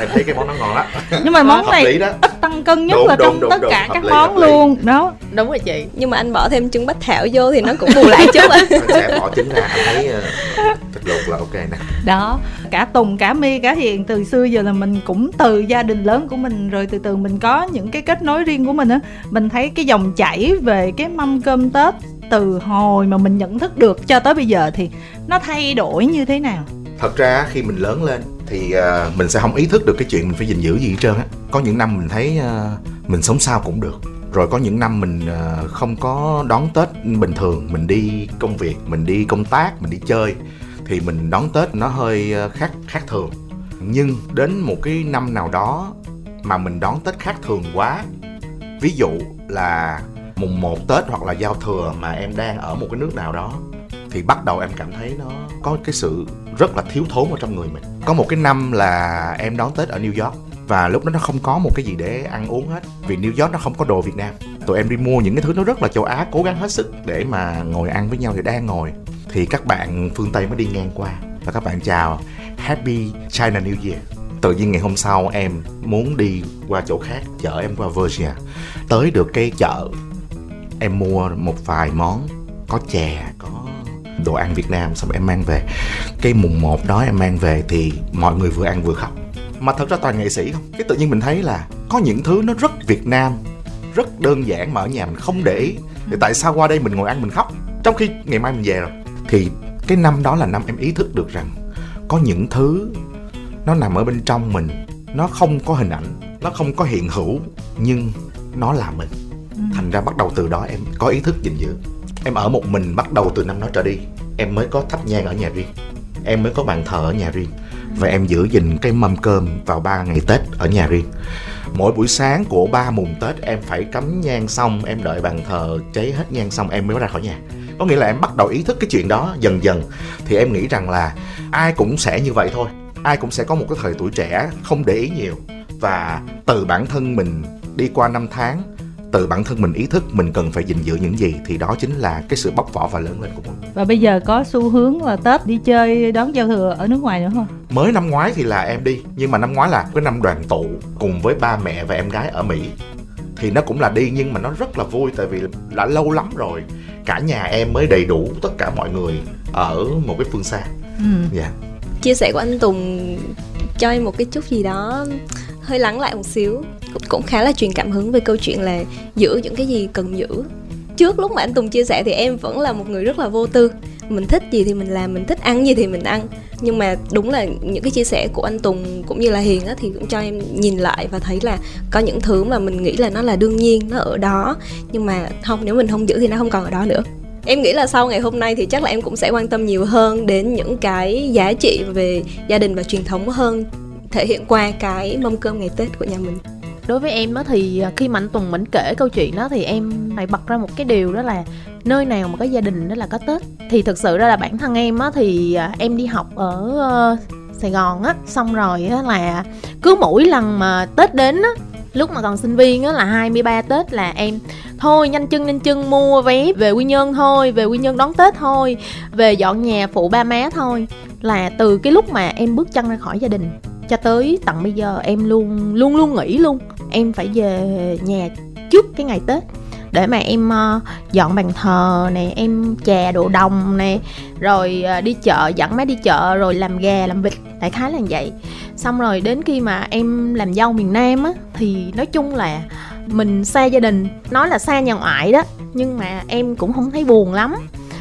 Speaker 2: Em thấy cái món đó ngon lắm.
Speaker 1: nhưng mà món này
Speaker 2: đó.
Speaker 1: ít tăng cân nhất
Speaker 2: Đúng,
Speaker 1: là
Speaker 2: đúng,
Speaker 1: trong
Speaker 2: đúng,
Speaker 1: tất
Speaker 2: đúng,
Speaker 1: cả các
Speaker 2: lý,
Speaker 1: món luôn đó
Speaker 4: đúng rồi chị
Speaker 3: nhưng mà anh bỏ thêm trứng bách thảo vô thì nó cũng bù lại [laughs] chút á
Speaker 2: Mình sẽ bỏ trứng ra. Anh thấy ờ, thịt luộc là ok nè.
Speaker 1: đó cả tùng cả mi cả hiền từ xưa giờ là mình cũng từ gia đình lớn của mình rồi từ từ mình có những cái kết nối riêng của mình á mình thấy cái dòng chảy về cái mâm cơm tết từ hồi mà mình nhận thức được cho tới bây giờ thì nó thay đổi như thế nào
Speaker 2: Thật ra khi mình lớn lên thì ờ, mình sẽ không ý thức được cái chuyện mình phải gìn giữ gì hết trơn á. Có những năm mình thấy ờ, mình sống sao cũng được. Rồi có những năm mình ờ, không có đón Tết bình thường, mình đi công việc, mình đi công tác, mình đi chơi thì mình đón Tết nó hơi ờ, khác khác thường. Nhưng đến một cái năm nào đó mà mình đón Tết khác thường quá. Ví dụ là mùng 1 Tết hoặc là giao thừa mà em đang ở một cái nước nào đó, thì bắt đầu em cảm thấy nó có cái sự rất là thiếu thốn ở trong người mình có một cái năm là em đón tết ở new york và lúc đó nó không có một cái gì để ăn uống hết, vì new york nó không có đồ việt nam tụi em đi mua những cái thứ nó rất là châu á, cố gắng hết sức để mà ngồi ăn với nhau thì đang ngồi thì các bạn phương tây mới đi ngang qua. Và các bạn chào, happy china new year. Tự nhiên ngày hôm sau em muốn đi qua chỗ khác, chở em qua virginia. Tới được cái chợ, em mua một vài món, có chè, có đồ ăn Việt Nam, xong em mang về. Cái mùng 1 đó em mang về thì mọi người vừa ăn vừa khóc. Mà thật ra toàn nghệ sĩ không. Cái tự nhiên mình thấy là có những thứ nó rất Việt Nam, rất đơn giản mà ở nhà mình không để ý. Thì tại sao qua đây mình ngồi ăn mình khóc? Trong khi ngày mai mình về rồi thì cái năm đó là năm em ý thức được rằng có những thứ nó nằm ở bên trong mình nó không có hình ảnh nó không có hiện hữu nhưng nó là mình. Thành ra bắt đầu từ đó em có ý thức gìn giữ. Em ở một mình bắt đầu từ năm đó trở đi em mới có thắp nhang ở nhà riêng. Em mới có bàn thờ ở nhà riêng. Và em giữ gìn cái mâm cơm vào ba ngày tết ở nhà riêng. Mỗi buổi sáng của ba mùng tết em phải cắm nhang xong em đợi bàn thờ cháy hết nhang xong em mới ra khỏi nhà có nghĩa là em bắt đầu ý thức cái chuyện đó dần dần. Thì em nghĩ rằng là ai cũng sẽ như vậy thôi. Ai cũng sẽ có một cái thời tuổi trẻ không để ý nhiều. Và từ bản thân mình đi qua năm tháng từ bản thân mình ý thức mình cần phải gìn giữ những gì thì đó chính là cái sự bóc vỏ và lớn lên của mình.
Speaker 1: Và bây giờ có xu hướng là tết đi chơi đón giao thừa ở nước ngoài nữa không?
Speaker 2: Mới năm ngoái thì là em đi nhưng mà năm ngoái là cái năm đoàn tụ cùng với ba mẹ và em gái ở mỹ. Thì nó cũng là đi nhưng mà nó rất là vui tại vì đã lâu lắm rồi cả nhà em mới đầy đủ tất cả mọi người ở một cái phương xa.
Speaker 1: Ừ.
Speaker 2: dạ.
Speaker 3: Chia sẻ của anh Tùng cho em một cái chút gì đó hơi lắng lại một xíu cũng, cũng khá là truyền cảm hứng về câu chuyện là giữ những cái gì cần giữ. Trước lúc mà anh Tùng chia sẻ thì em vẫn là một người rất là vô tư. Mình thích gì thì mình làm mình thích ăn gì thì mình ăn nhưng mà đúng là những cái chia sẻ của anh Tùng cũng như là Hiền á, thì cũng cho em nhìn lại và thấy là có những thứ mà mình nghĩ là nó là đương nhiên, nó ở đó. Nhưng mà không, nếu mình không giữ thì nó không còn ở đó nữa. Em nghĩ là sau ngày hôm nay thì chắc là em cũng sẽ quan tâm nhiều hơn đến những cái giá trị về gia đình và truyền thống hơn, thể hiện qua cái mâm cơm ngày tết của nhà mình.
Speaker 4: Đối với em á thì khi mà anh Tùng mình kể câu chuyện đó thì em lại bật ra một cái điều đó là nơi nào mà có gia đình đó là có Tết. Thì thực sự ra là bản thân em á, thì à, em đi học ở ờ, Sài Gòn á, xong rồi á là cứ mỗi lần mà Tết đến á, lúc mà còn sinh viên á là 23 Tết là em, thôi nhanh chân nhanh chân mua vé về Quy Nhơn thôi, về Quy Nhơn đón Tết thôi, về dọn nhà phụ ba má thôi. Là từ cái lúc mà em bước chân ra khỏi gia đình cho tới tận bây giờ em luôn luôn luôn nghĩ luôn, em phải về nhà trước cái ngày tết để mà em uh, dọn bàn thờ này, em chè đồ đồng này, rồi uh, đi chợ dẫn má đi chợ rồi làm gà làm vịt đại khái là vậy. Xong rồi đến khi mà em làm dâu miền nam á thì nói chung là mình xa gia đình nói là xa nhà ngoại đó nhưng mà em cũng không thấy buồn lắm.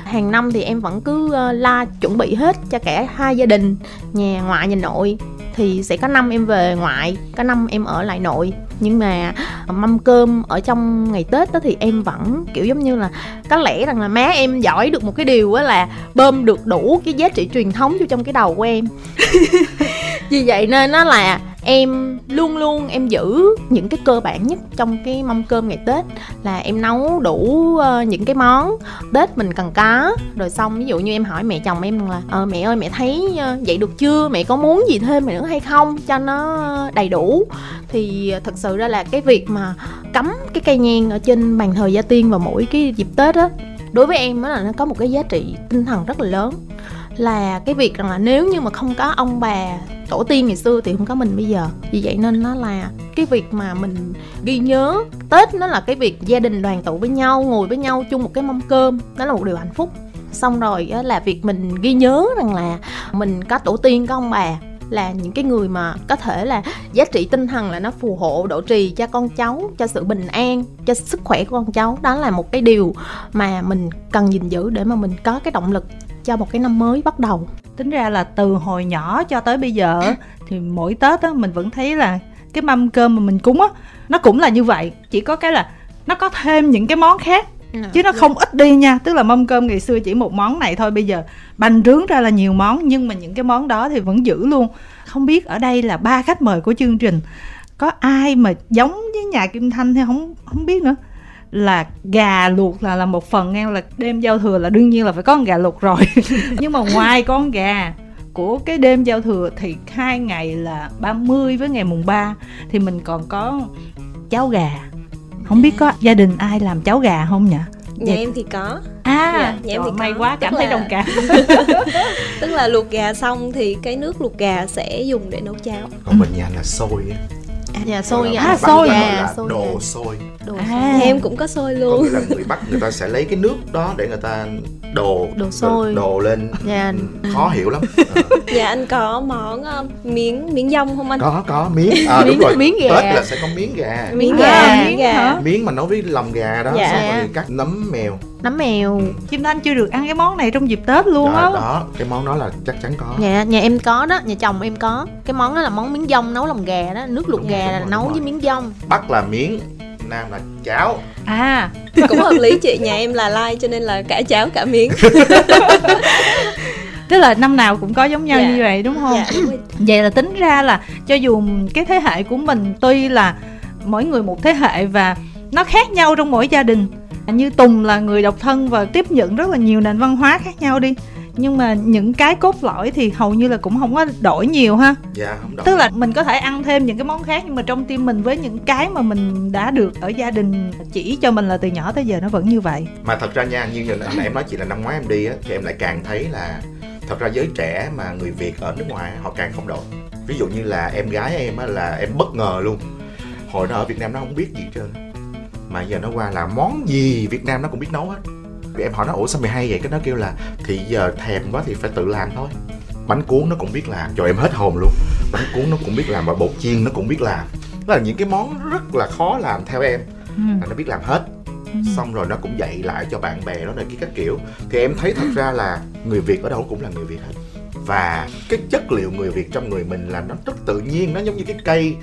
Speaker 4: Hàng năm thì em vẫn cứ uh, la chuẩn bị hết cho cả hai gia đình nhà ngoại nhà nội thì sẽ có năm em về ngoại có năm em ở lại nội nhưng mà mâm cơm ở trong ngày tết đó thì em vẫn, kiểu giống như là, có lẽ rằng là má em giỏi được một cái điều á là bơm được đủ cái giá trị truyền thống vô trong cái đầu của em. [laughs] vì vậy nên nó là em luôn luôn em giữ những cái cơ bản nhất trong cái mâm cơm ngày tết. Là em nấu đủ uh, những cái món tết mình cần có. Rồi xong ví dụ như em hỏi mẹ chồng em là ờ mẹ ơi mẹ thấy uh, vậy được chưa? Mẹ có muốn gì thêm nữa hay không? Cho nó đầy đủ. Thì ờ, thật sự ra là cái việc mà cắm cái cây nhang ở trên bàn thờ gia tiên vào mỗi cái dịp tết á đối với em á là nó có một cái giá trị tinh thần rất là lớn là cái việc rằng là nếu như mà không có ông bà tổ tiên ngày xưa thì không có mình bây giờ. Vì vậy nên nó là cái việc mà mình ghi nhớ. Tết nó là cái việc gia đình đoàn tụ với nhau, ngồi với nhau chung một cái mâm cơm. Đó là một điều hạnh phúc. Xong rồi là việc mình ghi nhớ rằng là mình có tổ tiên, có ông bà là những cái người mà có thể là giá trị tinh thần là nó phù hộ, độ trì cho con cháu, cho sự bình an, cho sức khỏe của con cháu. Đó là một cái điều mà mình cần gìn giữ để mà mình có cái động lực cho một cái năm mới bắt đầu.
Speaker 1: Tính ra là từ hồi nhỏ cho tới bây giờ thì mỗi tết á mình vẫn thấy là cái mâm cơm mà mình cúng á nó cũng là như vậy. Chỉ có cái là nó có thêm những cái món khác dạ. chứ nó không ít đi nha. Tức là mâm cơm ngày xưa chỉ một món này thôi bây giờ bánh rướng ra là nhiều món nhưng mà những cái món đó thì vẫn giữ luôn. Không biết ở đây là ba khách mời của chương trình có ai mà giống với nhà kim thanh hay không không biết nữa là gà luộc là là một phần ngang là đêm giao thừa là đương nhiên là phải có con gà luộc rồi. [laughs] Nhưng mà ngoài con gà của cái đêm giao thừa thì hai ngày là 30 với ngày mùng 3 thì mình còn có cháo gà. Không biết có gia đình ai làm cháo gà không nhỉ?
Speaker 3: Nhà em thì có.
Speaker 1: À dạ, nhà em thì may có. quá cảm tức thấy là... đồng cảm. [laughs]
Speaker 3: Tức là luộc gà xong thì cái nước luộc gà sẽ dùng để nấu cháo.
Speaker 2: Còn bên nhà là sôi á
Speaker 4: à, dạ xôi
Speaker 2: à, xôi gà xôi đồ xôi.
Speaker 3: Đồ à. em cũng có xôi luôn có
Speaker 2: nghĩa là người bắc người ta sẽ lấy cái nước đó để người ta đồ
Speaker 4: đồ xôi.
Speaker 2: đồ lên.
Speaker 4: Dạ.
Speaker 2: khó hiểu lắm.
Speaker 3: À. [laughs] dạ anh có món uh, miếng miếng dông không anh?
Speaker 2: Có có miếng. À,
Speaker 4: miếng,
Speaker 2: đúng rồi.
Speaker 4: miếng gà.
Speaker 2: Tết là sẽ có miếng gà.
Speaker 3: Miếng gà. à,
Speaker 2: miếng gà miếng mà nấu với lòng gà đó dạ. xong rồi cắt nấm mèo.
Speaker 4: Nấm mèo.
Speaker 1: Kim Thanh chưa được ăn cái món này trong dịp Tết luôn á.
Speaker 2: đó, đó cái món đó là chắc chắn có.
Speaker 4: Nhà nhà em có đó nhà chồng em có. Cái món đó là món miếng dông nấu lòng gà đó nước luộc gà là nấu với miếng dông.
Speaker 2: Bắc là miếng nam là cháo.
Speaker 1: À. [laughs]
Speaker 3: Cũng hợp lý chị nhà em là lai cho nên là cả cháo cả miếng. [laughs]
Speaker 1: Tức là năm nào cũng có giống nhau dạ. như vậy đúng không? Dạ, vậy là tính ra là cho dù cái thế hệ của mình tuy là mỗi người một thế hệ và nó khác nhau trong mỗi gia đình như tùng là người độc thân và tiếp nhận rất là nhiều nền văn hóa khác nhau đi nhưng mà những cái cốt lõi thì hầu như là cũng không có đổi nhiều ha.
Speaker 2: Dạ không đổi.
Speaker 1: Tức là mình có thể ăn thêm những cái món khác nhưng mà trong tim mình với những cái mà mình đã được ở gia đình chỉ cho mình là từ nhỏ tới giờ nó vẫn như vậy.
Speaker 2: Mà thật ra nha như là em nói chị là năm ngoái em đi á thì em lại càng thấy là thật ra giới trẻ mà người việt ở nước ngoài họ càng không đổi. Ví dụ như là em gái em á là em bất ngờ luôn. Hồi nó ở việt nam nó không biết gì hết trơn. Mà giờ nó qua là món gì việt nam nó cũng biết nấu hết em hỏi nó ủa sao mày hay vậy? Cái nó kêu là thì giờ thèm quá thì phải tự làm thôi. Bánh cuốn nó cũng biết làm. Cho em hết hồn luôn. Bánh cuốn nó cũng biết làm và bột chiên nó cũng biết làm. Đó là những cái món rất là khó làm theo em.
Speaker 1: Ừ.
Speaker 2: là nó biết làm hết. Xong rồi nó cũng dạy lại cho bạn bè nó này cái các kiểu. Thì em thấy thật ra là người việt ở đâu cũng là người việt hết. Và cái chất liệu người việt trong người mình là nó rất tự nhiên. Nó giống như cái cây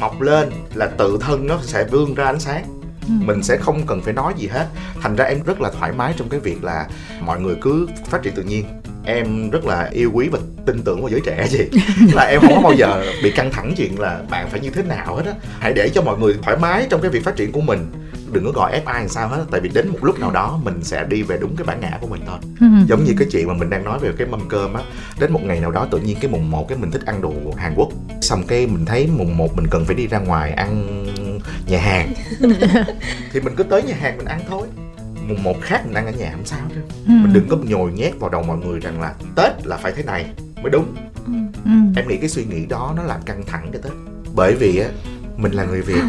Speaker 2: mọc lên là tự thân nó sẽ vươn ra ánh sáng mình sẽ không cần phải nói gì hết. Thành ra em rất là thoải mái trong cái việc là mọi người cứ phát triển tự nhiên. Em rất là yêu quý và tin tưởng vào giới trẻ gì [laughs] là em không có bao giờ bị căng thẳng chuyện là bạn phải như thế nào hết á. Hãy để cho mọi người thoải mái trong cái việc phát triển của mình. Đừng có gọi ép ai làm sao hết tại vì đến một lúc nào đó mình sẽ đi về đúng cái bản ngã của mình thôi.
Speaker 1: Ừ.
Speaker 2: giống như cái chuyện mà mình đang nói về cái mâm cơm á đến một ngày nào đó tự nhiên cái mùng một cái mình thích ăn đồ Hàn Quốc. Xong cái mình thấy mùng một mình cần phải đi ra ngoài ăn nhà hàng. [laughs] Thì mình cứ tới nhà hàng mình ăn thôi. Mùng một khác mình ăn ở nhà không sao chứ?
Speaker 1: Ừ.
Speaker 2: mình đừng có nhồi nhét vào đầu mọi người rằng là tết là phải thế này mới đúng.
Speaker 1: Ừ.
Speaker 2: em nghĩ cái suy nghĩ đó nó làm căng thẳng cái tết. Bởi vì á mình là người việt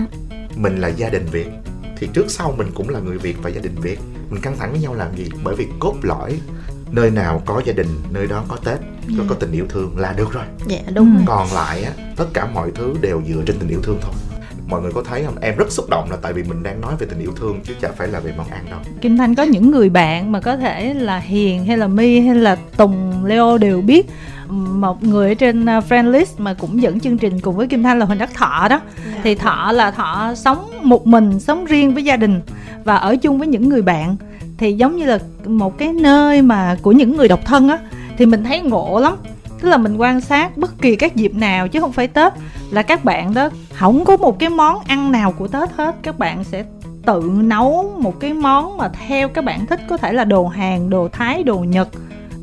Speaker 2: mình là gia đình việt thì trước sau mình cũng là người việt và gia đình việt. Mình căng thẳng với nhau làm gì? Bởi vì cốt lõi nơi nào có gia đình nơi đó có tết có, có tình yêu thương là được rồi.
Speaker 4: Dạ đúng
Speaker 1: Ừ.
Speaker 4: rồi.
Speaker 2: còn lại á tất cả mọi thứ đều dựa trên tình yêu thương thôi mọi người có thấy không? Em rất xúc động là tại vì mình đang nói về tình yêu thương chứ chả phải là về món ăn đâu.
Speaker 1: Kim Thanh có những người bạn mà có thể là Hiền hay là My hay là Tùng, Leo đều biết. Một người ở trên uh, friend list mà cũng dẫn chương trình cùng với Kim Thanh là Huỳnh Đắc Thọ đó. Thì Thọ là Thọ sống một mình sống riêng với gia đình và ở chung với những người bạn. Thì giống như là một cái nơi mà của những người độc thân á thì mình thấy ngộ lắm tức là mình quan sát bất kỳ các dịp nào chứ không phải Tết. Là các bạn đó không có một cái món ăn nào của Tết hết. Các bạn sẽ tự nấu một cái món mà theo các bạn thích. Có thể là đồ Hàn, đồ Thái, đồ Nhật.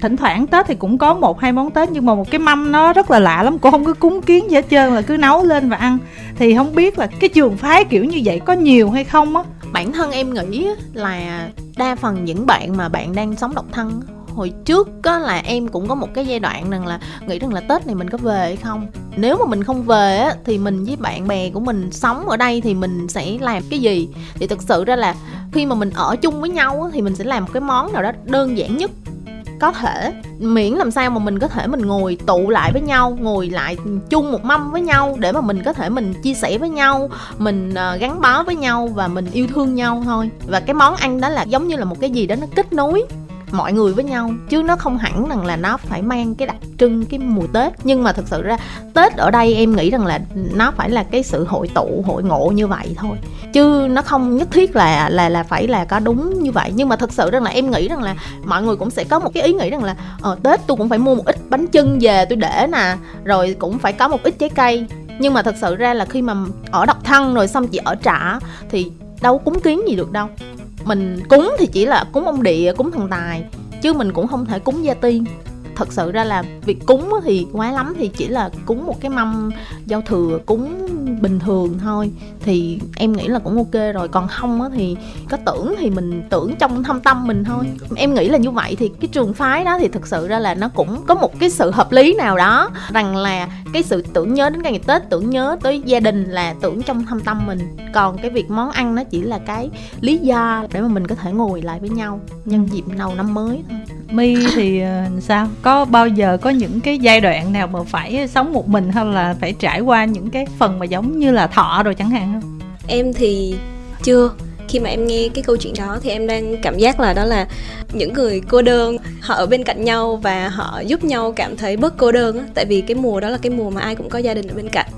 Speaker 1: Thỉnh thoảng Tết thì cũng có một hai món Tết nhưng mà một cái mâm nó rất là lạ lắm. Cũng không có cúng kiến gì hết trơn là cứ nấu lên và ăn. Thì không biết là cái trường phái kiểu như vậy có nhiều hay không á.
Speaker 4: Bản thân em nghĩ là đa phần những bạn mà bạn đang sống độc thân hồi trước á là em cũng có một cái giai đoạn rằng là nghĩ rằng là tết này mình có về hay không. Nếu mà mình không về á thì mình với bạn bè của mình sống ở đây thì mình sẽ làm cái gì? Thì thực sự ra là khi mà mình ở chung với nhau á, thì mình sẽ làm một cái món nào đó đơn giản nhất có thể. Miễn làm sao mà mình có thể mình ngồi tụ lại với nhau ngồi lại chung một mâm với nhau để mà mình có thể mình chia sẻ với nhau mình ờ, gắn bó với nhau và mình yêu thương nhau thôi. Và cái món ăn đó là giống như là một cái gì đó nó kết nối mọi người với nhau, chứ nó không hẳn rằng là nó phải mang cái đặc trưng, cái mùa tết. Nhưng mà thực sự ra, tết ở đây em nghĩ rằng là nó phải là cái sự hội tụ, hội ngộ như vậy thôi. Chứ nó không nhất thiết là là là phải là có đúng như vậy. Nhưng mà thực sự rằng là em nghĩ rằng là mọi người cũng sẽ có một cái ý nghĩ rằng là ờ tết tôi cũng phải mua một ít bánh chưng về tôi để nè, rồi cũng phải có một ít trái cây. Nhưng mà thật sự ra là khi mà ở độc thân rồi xong chị ở trả thì đâu cúng kiến gì được đâu mình cúng thì chỉ là cúng ông địa, cúng thần tài, chứ mình cũng không thể cúng gia tiên thật sự ra là việc cúng thì quá lắm thì chỉ là cúng một cái mâm giao thừa cúng bình thường thôi. Thì em nghĩ là cũng ok rồi còn không thì có tưởng thì mình tưởng trong thâm tâm mình thôi. Em nghĩ là như vậy thì cái trường phái đó thì thực sự ra là nó cũng có một cái sự hợp lý nào đó rằng là cái sự tưởng nhớ đến cái ngày tết tưởng nhớ tới gia đình là tưởng trong thâm tâm mình. Còn cái việc món ăn nó chỉ là cái lý do để mà mình có thể ngồi lại với nhau nhân dịp đầu năm mới thôi.
Speaker 1: My thì ờ, sao? Có có bao giờ có những cái giai đoạn nào mà phải sống một mình hay là phải trải qua những cái phần mà giống như là thọ rồi chẳng hạn không?
Speaker 3: Em thì chưa. Khi mà em nghe cái câu chuyện đó thì em đang cảm giác là đó là những người cô đơn. Họ ở bên cạnh nhau và họ giúp nhau cảm thấy bớt cô đơn á. Tại vì cái mùa đó là cái mùa mà ai cũng có gia đình ở bên cạnh.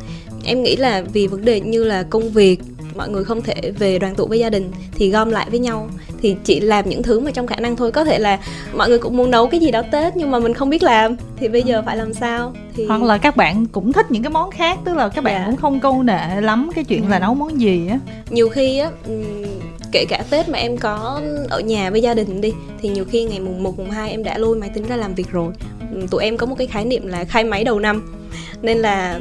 Speaker 3: Em nghĩ là vì vấn đề như là công việc mọi người không thể về đoàn tụ với gia đình thì gom lại với nhau thì chỉ làm những thứ mà trong khả năng thôi. Có thể là mọi người cũng muốn nấu cái gì đó tết nhưng mà mình không biết làm thì bây giờ phải làm sao? Thì
Speaker 1: hoặc là các bạn cũng thích những cái món khác tức là các bạn
Speaker 3: Dạ.
Speaker 1: cũng không câu nệ lắm cái chuyện là nấu món gì á.
Speaker 3: Nhiều khi á kể cả tết mà em có ở nhà với gia đình đi thì nhiều khi ngày mùng 1, mùng 2 em đã lôi máy tính ra làm việc rồi tụi em có một cái khái niệm là khai máy đầu năm. Nên là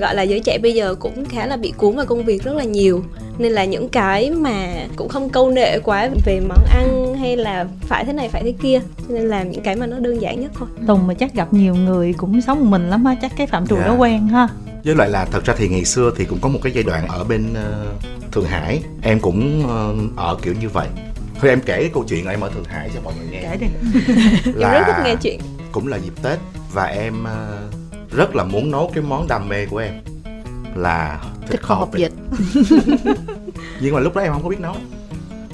Speaker 3: gọi là giới trẻ bây giờ cũng khá là bị cuốn vào công việc rất là nhiều. Nên là những cái mà cũng không câu nệ quá về món ăn hay là phải thế này phải thế kia Cho nên làm những cái mà nó đơn giản nhất thôi.
Speaker 1: Tùng mà chắc gặp nhiều người cũng sống một mình lắm á chắc cái phạm trù
Speaker 2: Dạ.
Speaker 1: đó quen ha.
Speaker 2: Với lại là thật ra thì ngày xưa thì cũng có một cái giai đoạn ở bên ờ, thượng hải. Em cũng ờ, ở kiểu như vậy. Thôi em kể cái câu chuyện em ở thượng hải cho mọi người nghe.
Speaker 1: Kể đi. [laughs]
Speaker 3: Em rất thích nghe chuyện
Speaker 2: cũng là dịp tết và em ờ, rất là muốn nấu cái món đam mê của em là thịt
Speaker 4: thịt kho hộp vịt. [laughs]
Speaker 2: Nhưng mà lúc đó em không có biết nấu.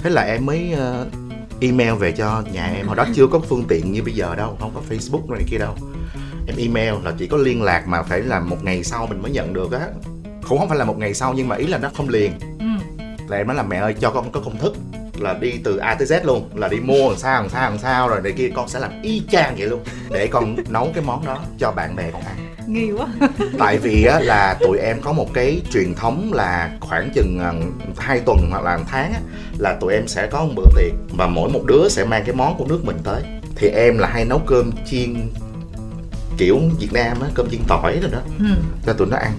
Speaker 2: Thế là em mới uh, email về cho nhà em. Hồi đó chưa có phương tiện như bây giờ đâu không có facebook này kia đâu. Em email là chỉ có liên lạc mà phải là một ngày sau mình mới nhận được á. Cũng không phải là một ngày sau nhưng mà ý là nó không liền.
Speaker 1: Ừ.
Speaker 2: là em nói là mẹ ơi cho con có công thức là đi từ A tới Z luôn là đi mua làm sao làm sao làm sao rồi để kia con sẽ làm y chang vậy luôn để con nấu cái món đó cho bạn bè con ăn.
Speaker 1: Nghi quá. [laughs]
Speaker 2: Tại vì á, là tụi em có một cái truyền thống là khoảng chừng à, hai tuần hoặc là một tháng á, là tụi em sẽ có một bữa tiệc và mỗi một đứa sẽ mang cái món của nước mình tới. Thì em là hay nấu cơm chiên kiểu Việt Nam á cơm chiên tỏi rồi đó.
Speaker 1: Ừ.
Speaker 2: cho tụi nó ăn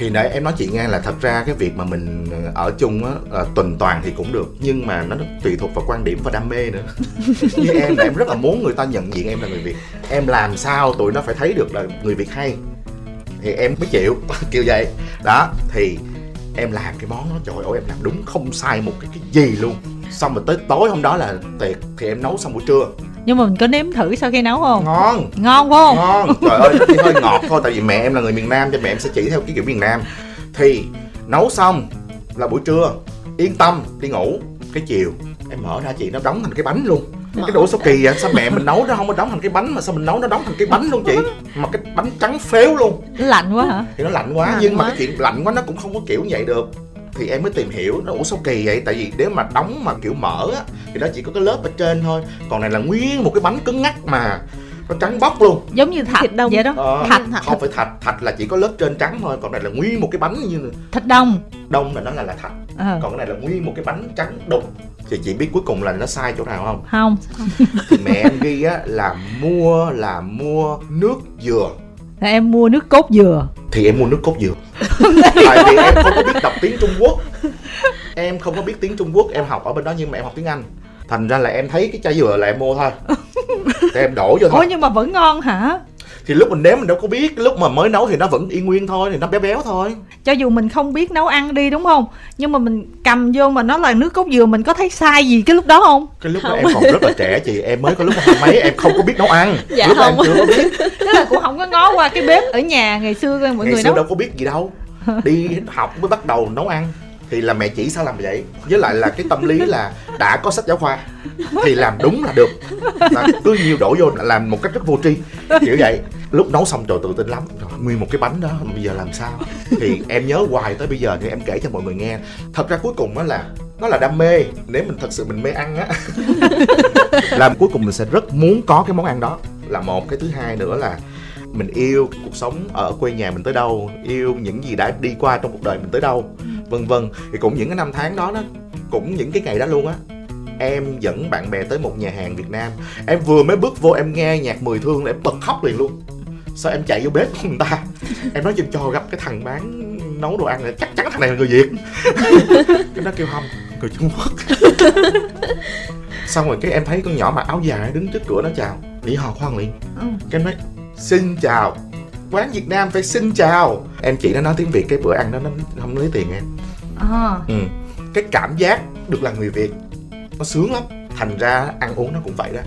Speaker 2: thì nãy em nói chị nghe là thật ra cái việc mà mình ở chung á à, tuần toàn thì cũng được nhưng mà nó tùy thuộc vào quan điểm và đam mê nữa. [laughs] Như em là em rất là muốn người ta nhận diện em là người việt. Em làm sao tụi nó phải thấy được là người việt hay. Thì em mới chịu [laughs] kiểu vậy. Đó thì em làm cái món đó trời ơi em làm đúng không sai một cái cái gì luôn. Xong rồi tới tối hôm đó là tiệc thì em nấu xong buổi trưa
Speaker 1: nhưng mà mình có nếm thử sau khi nấu không?
Speaker 2: Ngon.
Speaker 1: Ngon phải không?
Speaker 2: Ngon. [laughs] Trời ơi nó chỉ hơi ngọt thôi tại vì mẹ em là người miền nam cho mẹ em sẽ chỉ theo cái kiểu miền nam. Thì nấu xong là buổi trưa yên tâm đi ngủ. Cái chiều em mở ra chị nó đóng thành cái bánh luôn.
Speaker 4: Mở
Speaker 2: cái đồ số kỳ vậy sao mẹ mình nấu nó không có đóng thành cái bánh mà sao mình nấu nó đóng thành cái bánh luôn chị? Mà cái bánh trắng phếu luôn.
Speaker 1: Lạnh quá hả?
Speaker 2: Thì nó lạnh quá
Speaker 4: Lạnh
Speaker 2: nhưng mà
Speaker 4: quá.
Speaker 2: cái chuyện lạnh quá nó cũng không có kiểu như vậy được thì em mới tìm hiểu. Nó ủa sao kỳ vậy? Tại vì nếu mà đóng mà kiểu mở á thì nó chỉ có cái lớp ở trên thôi. Còn này là nguyên một cái bánh cứng ngắc mà nó trắng bóc luôn.
Speaker 1: Giống như thạch
Speaker 3: Thịt đông.
Speaker 1: vậy đó.
Speaker 2: Ờ,
Speaker 1: thạch
Speaker 2: không phải thạch. Thạch là chỉ có lớp trên trắng thôi còn này là nguyên một cái bánh như
Speaker 1: thạch đông.
Speaker 2: Đông là nó là là thạch.
Speaker 1: Ờ.
Speaker 2: Còn cái này là nguyên một cái bánh trắng đục. Thì chị biết cuối cùng là nó sai chỗ nào không?
Speaker 1: Không.
Speaker 2: Thì mẹ em ghi á là mua là mua nước dừa
Speaker 1: là em mua nước cốt dừa.
Speaker 2: Thì em mua nước cốt dừa. [laughs] Tại vì em không có biết đọc tiếng trung quốc. Em không có biết tiếng trung quốc em học ở bên đó nhưng mà em học tiếng anh. Thành ra là em thấy cái chai dừa là em mua thôi. Thì em đổ vô
Speaker 1: ủa
Speaker 2: thôi
Speaker 1: nhưng mà vẫn ngon hả
Speaker 2: thì lúc mình nếm mình đâu có biết lúc mà mới nấu thì nó vẫn y nguyên thôi thì nó béo béo thôi.
Speaker 1: Cho dù mình không biết nấu ăn đi đúng không? Nhưng mà mình cầm vô mà nó là nước cốt dừa mình có thấy sai gì cái lúc đó không?
Speaker 2: Cái lúc đó
Speaker 3: Không.
Speaker 2: em còn rất là trẻ chị em mới có lúc hai mấy em không có biết nấu ăn. [laughs]
Speaker 3: Dạ
Speaker 2: lúc đó em
Speaker 3: không.
Speaker 2: chưa có biết. [laughs]
Speaker 1: Tức là cũng không có ngó qua cái bếp ở nhà ngày xưa mọi
Speaker 2: ngày
Speaker 1: người
Speaker 2: xưa
Speaker 1: nấu.
Speaker 2: đâu có biết gì đâu. Đi học mới bắt đầu nấu ăn. Thì là mẹ chỉ sao làm vậy? Với lại là cái tâm lý là đã có sách giáo khoa thì làm đúng là được. Là cứ nhiều đổ vô là làm một cách rất vô tri kiểu vậy lúc nấu xong trời, tự tin lắm. Nguyên một cái bánh đó, bây giờ làm sao? Thì em nhớ hoài tới bây giờ thì em kể cho mọi người nghe. Thật ra cuối cùng đó là, nó là đam mê. Nếu mình thật sự mình mê ăn á [laughs] làm cuối cùng mình sẽ rất muốn có cái món ăn đó. Là một, cái thứ hai nữa là mình yêu cuộc sống ở quê nhà mình tới đâu, yêu những gì đã đi qua trong cuộc đời mình tới đâu, vân vân. Thì cũng những cái năm tháng đó đó, cũng những cái ngày đó luôn á, em dẫn bạn bè tới một nhà hàng Việt Nam. Em vừa mới bước vô, em nghe nhạc mười thương là em bật khóc liền luôn sao em chạy vô bếp của người ta? Em nói chừng cho gặp cái thằng bán nấu đồ ăn này chắc chắn thằng này là người Việt. [laughs] Cái nó kêu không người Trung Quốc. Xong rồi cái em thấy con nhỏ mặc áo dài đứng trước cửa nó chào lý hò khoan liền.
Speaker 1: Ừ.
Speaker 2: cái em nói xin chào quán Việt Nam phải xin chào. Em chỉ nó nói tiếng Việt cái bữa ăn đó nó không lấy tiền em.
Speaker 1: À,
Speaker 2: ừ. cái cảm giác được là người Việt nó sướng lắm. Thành ra ăn uống nó cũng vậy đó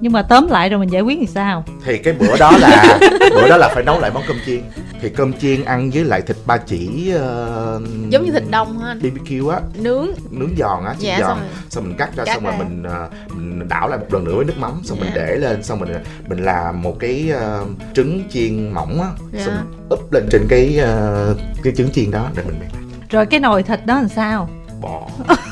Speaker 1: nhưng mà tóm lại rồi mình giải quyết làm sao?
Speaker 2: Thì cái bữa đó là [laughs] bữa đó là phải nấu lại món cơm chiên. Thì cơm chiên ăn với lại thịt ba chỉ uh,
Speaker 4: giống như thịt đông ha
Speaker 2: BBQ á.
Speaker 4: Nướng.
Speaker 2: Nướng giòn á chiên
Speaker 4: Dạ,
Speaker 2: giòn.
Speaker 4: xong rồi.
Speaker 2: xong mình cắt ra
Speaker 4: Cắt
Speaker 2: xong rồi mình ờ, mình đảo lại một lần nữa với nước mắm. Xong mình
Speaker 4: Dạ.
Speaker 2: để lên xong mình mình làm một cái ờ, trứng chiên mỏng á.
Speaker 4: Dạ.
Speaker 2: xong mình úp lên trên cái ờ, cái trứng chiên đó để mình mình
Speaker 1: rồi cái nồi thịt đó làm sao?
Speaker 2: Bỏ.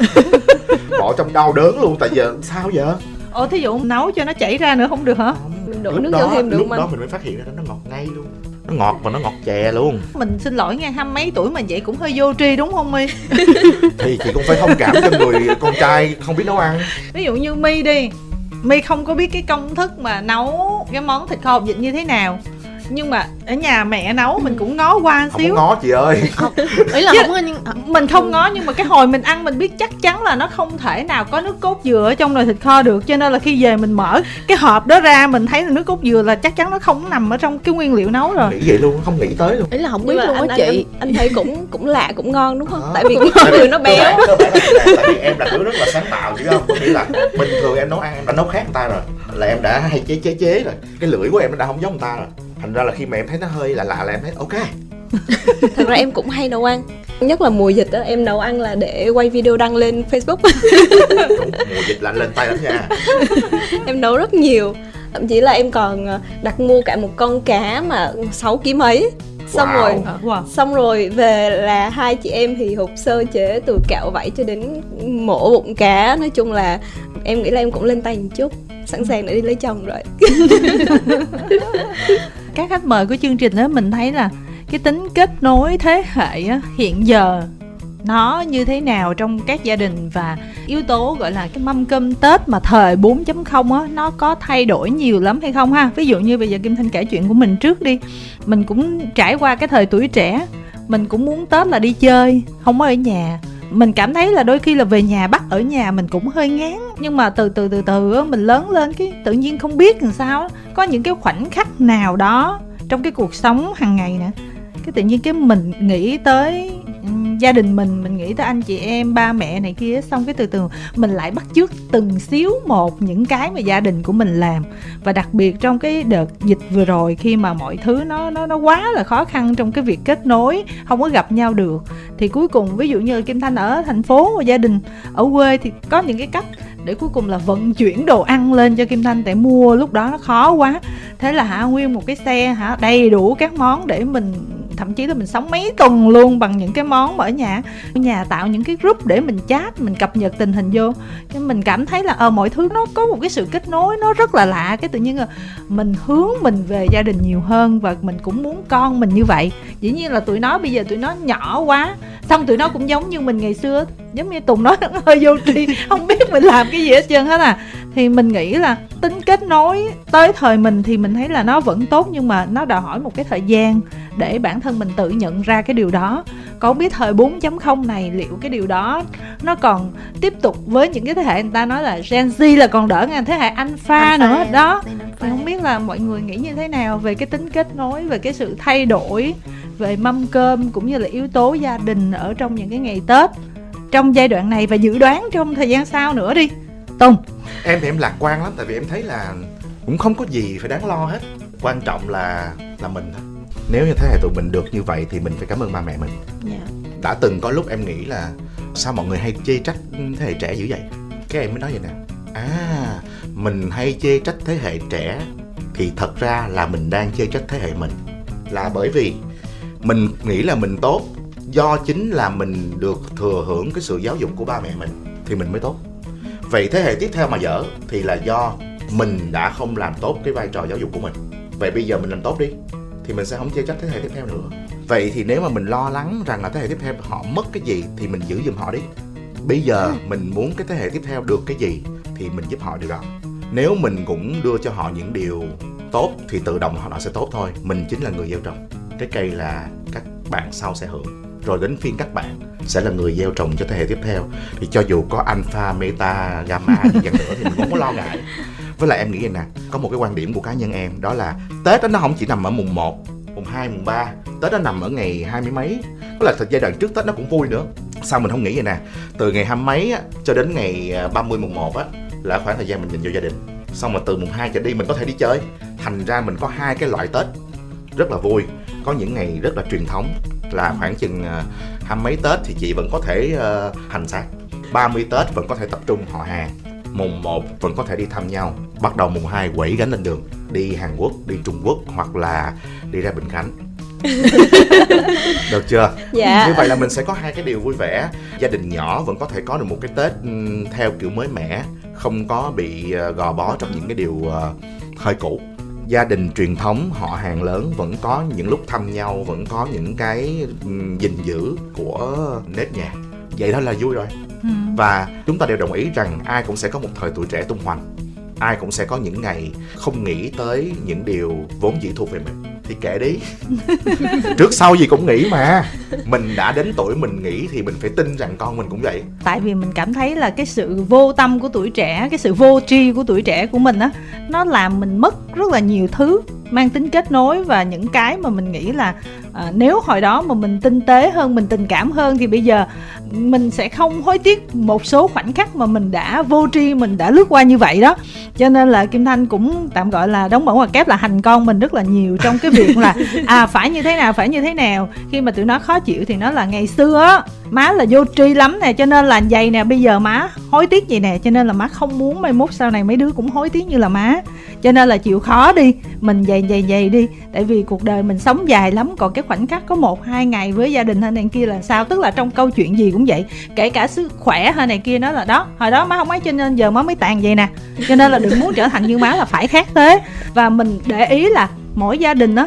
Speaker 2: [laughs] Bỏ trong đau đớn luôn tại giờ sao giờ
Speaker 1: ồ thí dụ nấu cho nó chảy ra nữa không được hả?
Speaker 3: Mình đổ
Speaker 2: lúc
Speaker 3: nước
Speaker 2: đó,
Speaker 3: vô thêm được
Speaker 2: lúc
Speaker 3: không
Speaker 2: đó mình mới phát hiện ra nó ngọt ngay luôn. Nó ngọt và nó ngọt chè luôn.
Speaker 1: Mình xin lỗi nghe hai mấy tuổi mà vậy cũng hơi vô tri đúng không mi [laughs]
Speaker 2: thì chị cũng phải thông cảm cho người con trai không biết nấu ăn.
Speaker 1: Ví dụ như mi đi mi không có biết cái công thức mà nấu cái món thịt kho hột vịt như thế nào nhưng mà ở nhà mẹ nấu mình cũng ngó qua
Speaker 2: không
Speaker 1: xíu.
Speaker 2: ngó chị ơi.
Speaker 4: Ý là
Speaker 1: Chứ- [laughs]
Speaker 4: không có nhưng
Speaker 1: mình không ngó nhưng mà cái hồi mình ăn mình biết chắc chắn là nó không thể nào có nước cốt dừa ở trong nồi thịt kho được. Cho nên là khi về mình mở cái hộp đó ra mình thấy là nước cốt dừa là chắc chắn nó không nằm ở trong cái nguyên liệu nấu rồi.
Speaker 2: Nghĩ vậy luôn không nghĩ tới luôn.
Speaker 4: Ý là không biết luôn á chị.
Speaker 3: anh, anh thấy cũng cũng lạ cũng ngon đúng không?
Speaker 2: Đó.
Speaker 3: Tại vì cái dừa nó béo.
Speaker 2: tại vì em là đứa rất là sáng tạo chứ không? Có nghĩa là bình thường em nấu ăn em đã nấu khác người ta rồi. Là em đã hay chế chế chế rồi. Cái lưỡi của em nó đã không giống người ta rồi thành ra là khi mà em thấy nó hơi lạ lạ là em thấy ok.
Speaker 3: Thật ra em cũng hay nấu ăn. Nhất là mùa dịch đó em nấu ăn là để quay video đăng lên facebook.
Speaker 2: Mùa dịch lạnh lên tay lắm nha. [laughs]
Speaker 3: Em nấu rất nhiều. Thậm chí là em còn ờ, đặt mua cả một con cá mà 6 kg mấy. Xong
Speaker 2: Wow.
Speaker 3: rồi
Speaker 1: wow.
Speaker 3: xong rồi về là hai chị em thì hụt sơ chế từ cạo vảy cho đến mổ bụng cá. Nói chung là em nghĩ là em cũng lên tay một chút. Sẵn sàng để đi lấy chồng rồi [laughs]
Speaker 1: các khách mời của chương trình đó mình thấy là cái tính kết nối thế hệ á, hiện giờ nó như thế nào trong các gia đình và yếu tố gọi là cái mâm cơm Tết mà thời 4.0 á nó có thay đổi nhiều lắm hay không ha? Ví dụ như bây giờ Kim Thanh kể chuyện của mình trước đi. Mình cũng trải qua cái thời tuổi trẻ, mình cũng muốn Tết là đi chơi, không ở nhà. Mình cảm thấy là đôi khi là về nhà, bắt ở nhà mình cũng hơi ngán Nhưng mà từ từ từ từ mình lớn lên cái tự nhiên không biết làm sao. Có những cái khoảnh khắc nào đó trong cái cuộc sống hàng ngày nè, cái tự nhiên cái mình nghĩ tới gia đình mình mình nghĩ tới anh chị em, ba mẹ này kia, xong cái từ từ mình lại bắt chước từng xíu một những cái mà gia đình của mình làm. Và đặc biệt trong cái đợt dịch vừa rồi, khi mà mọi thứ nó nó nó quá là khó khăn trong cái việc kết nối, không có gặp nhau được, thì cuối cùng ví dụ như Kim Thanh ở thành phố và gia đình ở quê thì có những cái cách để cuối cùng là vận chuyển đồ ăn lên cho Kim Thanh, tại mua lúc đó nó khó quá. Thế là hả, nguyên một cái xe hả, đầy đủ các món để mình, thậm chí là mình sống mấy tuần luôn bằng những cái món mà ở nhà. Ở nhà tạo những cái group để mình chat, mình cập nhật tình hình vô. Cái mình cảm thấy là ờ mọi thứ nó có một cái sự kết nối, nó rất là lạ. Cái tự nhiên là mình hướng mình về gia đình nhiều hơn và mình cũng muốn con mình như vậy. Dĩ nhiên là tụi nó, bây giờ tụi nó nhỏ quá. Xong tụi nó cũng giống như mình ngày xưa. Giống như tùng nói nó [laughs] hơi vô tri, không biết mình làm cái gì hết trơn hết à. Thì mình nghĩ là tính kết nối tới thời mình thì mình thấy là nó vẫn tốt nhưng mà nó đòi hỏi một cái thời gian để bản thân mình tự nhận ra cái điều đó. Còn không biết thời 4.0 này liệu cái điều đó nó còn tiếp tục với những cái thế hệ người ta nói là Gen Z là còn đỡ ngang thế hệ Alpha nữa đó. Thì không biết là mọi người nghĩ như thế nào về cái tính kết nối về cái sự thay đổi về mâm cơm cũng như là yếu tố gia đình ở trong những cái ngày Tết trong giai đoạn này và dự đoán trong thời gian sau nữa đi Tùng
Speaker 2: em thì em lạc quan lắm tại vì em thấy là cũng không có gì phải đáng lo hết. Quan trọng là là mình thôi. Nếu như thế hệ tụi mình được như vậy thì mình phải cảm ơn ba mẹ mình.
Speaker 4: Dạ.
Speaker 2: đã từng có lúc em nghĩ là sao mọi người hay chê trách thế hệ trẻ dữ vậy? Cái em mới nói vậy nè. À mình hay chê trách thế hệ trẻ thì thật ra là mình đang chê trách thế hệ mình. Là bởi vì mình nghĩ là mình tốt do chính là mình được thừa hưởng cái sự giáo dục của ba mẹ mình thì mình mới tốt vậy thế hệ tiếp theo mà dở thì là do mình đã không làm tốt cái vai trò giáo dục của mình. Vậy bây giờ mình làm tốt đi thì mình sẽ không chê trách thế hệ tiếp theo nữa. Vậy thì nếu mà mình lo lắng rằng là thế hệ tiếp theo họ mất cái gì thì mình giữ giùm họ đi. Bây giờ mình muốn cái thế hệ tiếp theo được cái gì thì mình giúp họ điều đó. Nếu mình cũng đưa cho họ những điều tốt thì tự động họ sẽ tốt thôi. Mình chính là người gieo trồng. Trái cây là các bạn sau sẽ hưởng. Rồi đến phiên các bạn sẽ là người gieo trồng cho thế hệ tiếp theo. Thì cho dù có alpha meta gamma gì chăng nữa thì mình không có lo ngại. Với lại em nghĩ vậy nè có một cái quan điểm của cá nhân em đó là tết đó nó không chỉ nằm ở mùng 1 mùng 2, mùng 3 Tết nó nằm ở ngày hai mươi mấy. Có là thật giai đoạn trước Tết nó cũng vui nữa. Sao mình không nghĩ vậy nè? Từ ngày hai mấy á, cho đến ngày à, 30 mùng 1 á Là khoảng thời gian mình dành cho gia đình. Xong mà từ mùng 2 trở đi mình có thể đi chơi. Thành ra mình có hai cái loại Tết Rất là vui. Có những ngày rất là truyền thống Là khoảng chừng à, hai mấy Tết thì chị vẫn có thể uh, hành xác 30 Tết vẫn có thể tập trung họ hàng. Mùng 1 vẫn có thể đi thăm nhau. Bắt đầu mùng 2 quẩy gánh lên đường. Đi Hàn Quốc, đi Trung Quốc hoặc là đi ra Bình Khánh. [laughs] Được chưa?
Speaker 3: Dạ.
Speaker 2: như vậy là mình sẽ có hai cái điều vui vẻ. Gia đình nhỏ vẫn có thể có được một cái tết theo kiểu mới mẻ không có bị ờ, gò bó trong những cái điều ờ, hơi cũ gia đình truyền thống họ hàng lớn vẫn có những lúc thăm nhau vẫn có những cái gìn giữ của nếp nhà. Vậy thôi là vui rồi.
Speaker 1: Ừ.
Speaker 2: và chúng ta đều đồng ý rằng ai cũng sẽ có một thời tuổi trẻ tung hoành ai cũng sẽ có những ngày không nghĩ tới những điều vốn dĩ thuộc về mình thì kệ đi. [laughs] Trước sau gì cũng nghĩ mà. Mình đã đến tuổi mình nghĩ thì mình phải tin rằng con mình cũng vậy.
Speaker 1: Tại vì mình cảm thấy là cái sự vô tâm của tuổi trẻ, cái sự vô tri của tuổi trẻ của mình á, nó làm mình mất rất là nhiều thứ, mang tính kết nối và những cái mà mình nghĩ là à, nếu hồi đó mà mình tinh tế hơn mình tình cảm hơn thì bây giờ mình sẽ không hối tiếc một số khoảnh khắc mà mình đã vô tri mình đã lướt qua như vậy đó. Cho nên là kim thanh cũng tạm gọi là đóng bẩn hoặc kép là hành con mình rất là nhiều trong cái việc là à phải như thế nào phải như thế nào. Khi mà tụi nó khó chịu thì nó là ngày xưa á má là vô tri lắm nè, cho nên là vậy nè, bây giờ má hối tiếc vậy nè, cho nên là má không muốn mai mốt sau này mấy đứa cũng hối tiếc như là má. Cho nên là chịu khó đi, mình dày dày dày đi, tại vì cuộc đời mình sống dài lắm, còn cái khoảnh khắc có một, hai ngày với gia đình hay này kia là sao? Tức là trong câu chuyện gì cũng vậy, kể cả sức khỏe hay này kia nó là đó, hồi đó má không ấy cho nên giờ má mới tàn vậy nè. Cho nên là đừng muốn trở thành như má là phải khác thế. Và mình để ý là mỗi gia đình á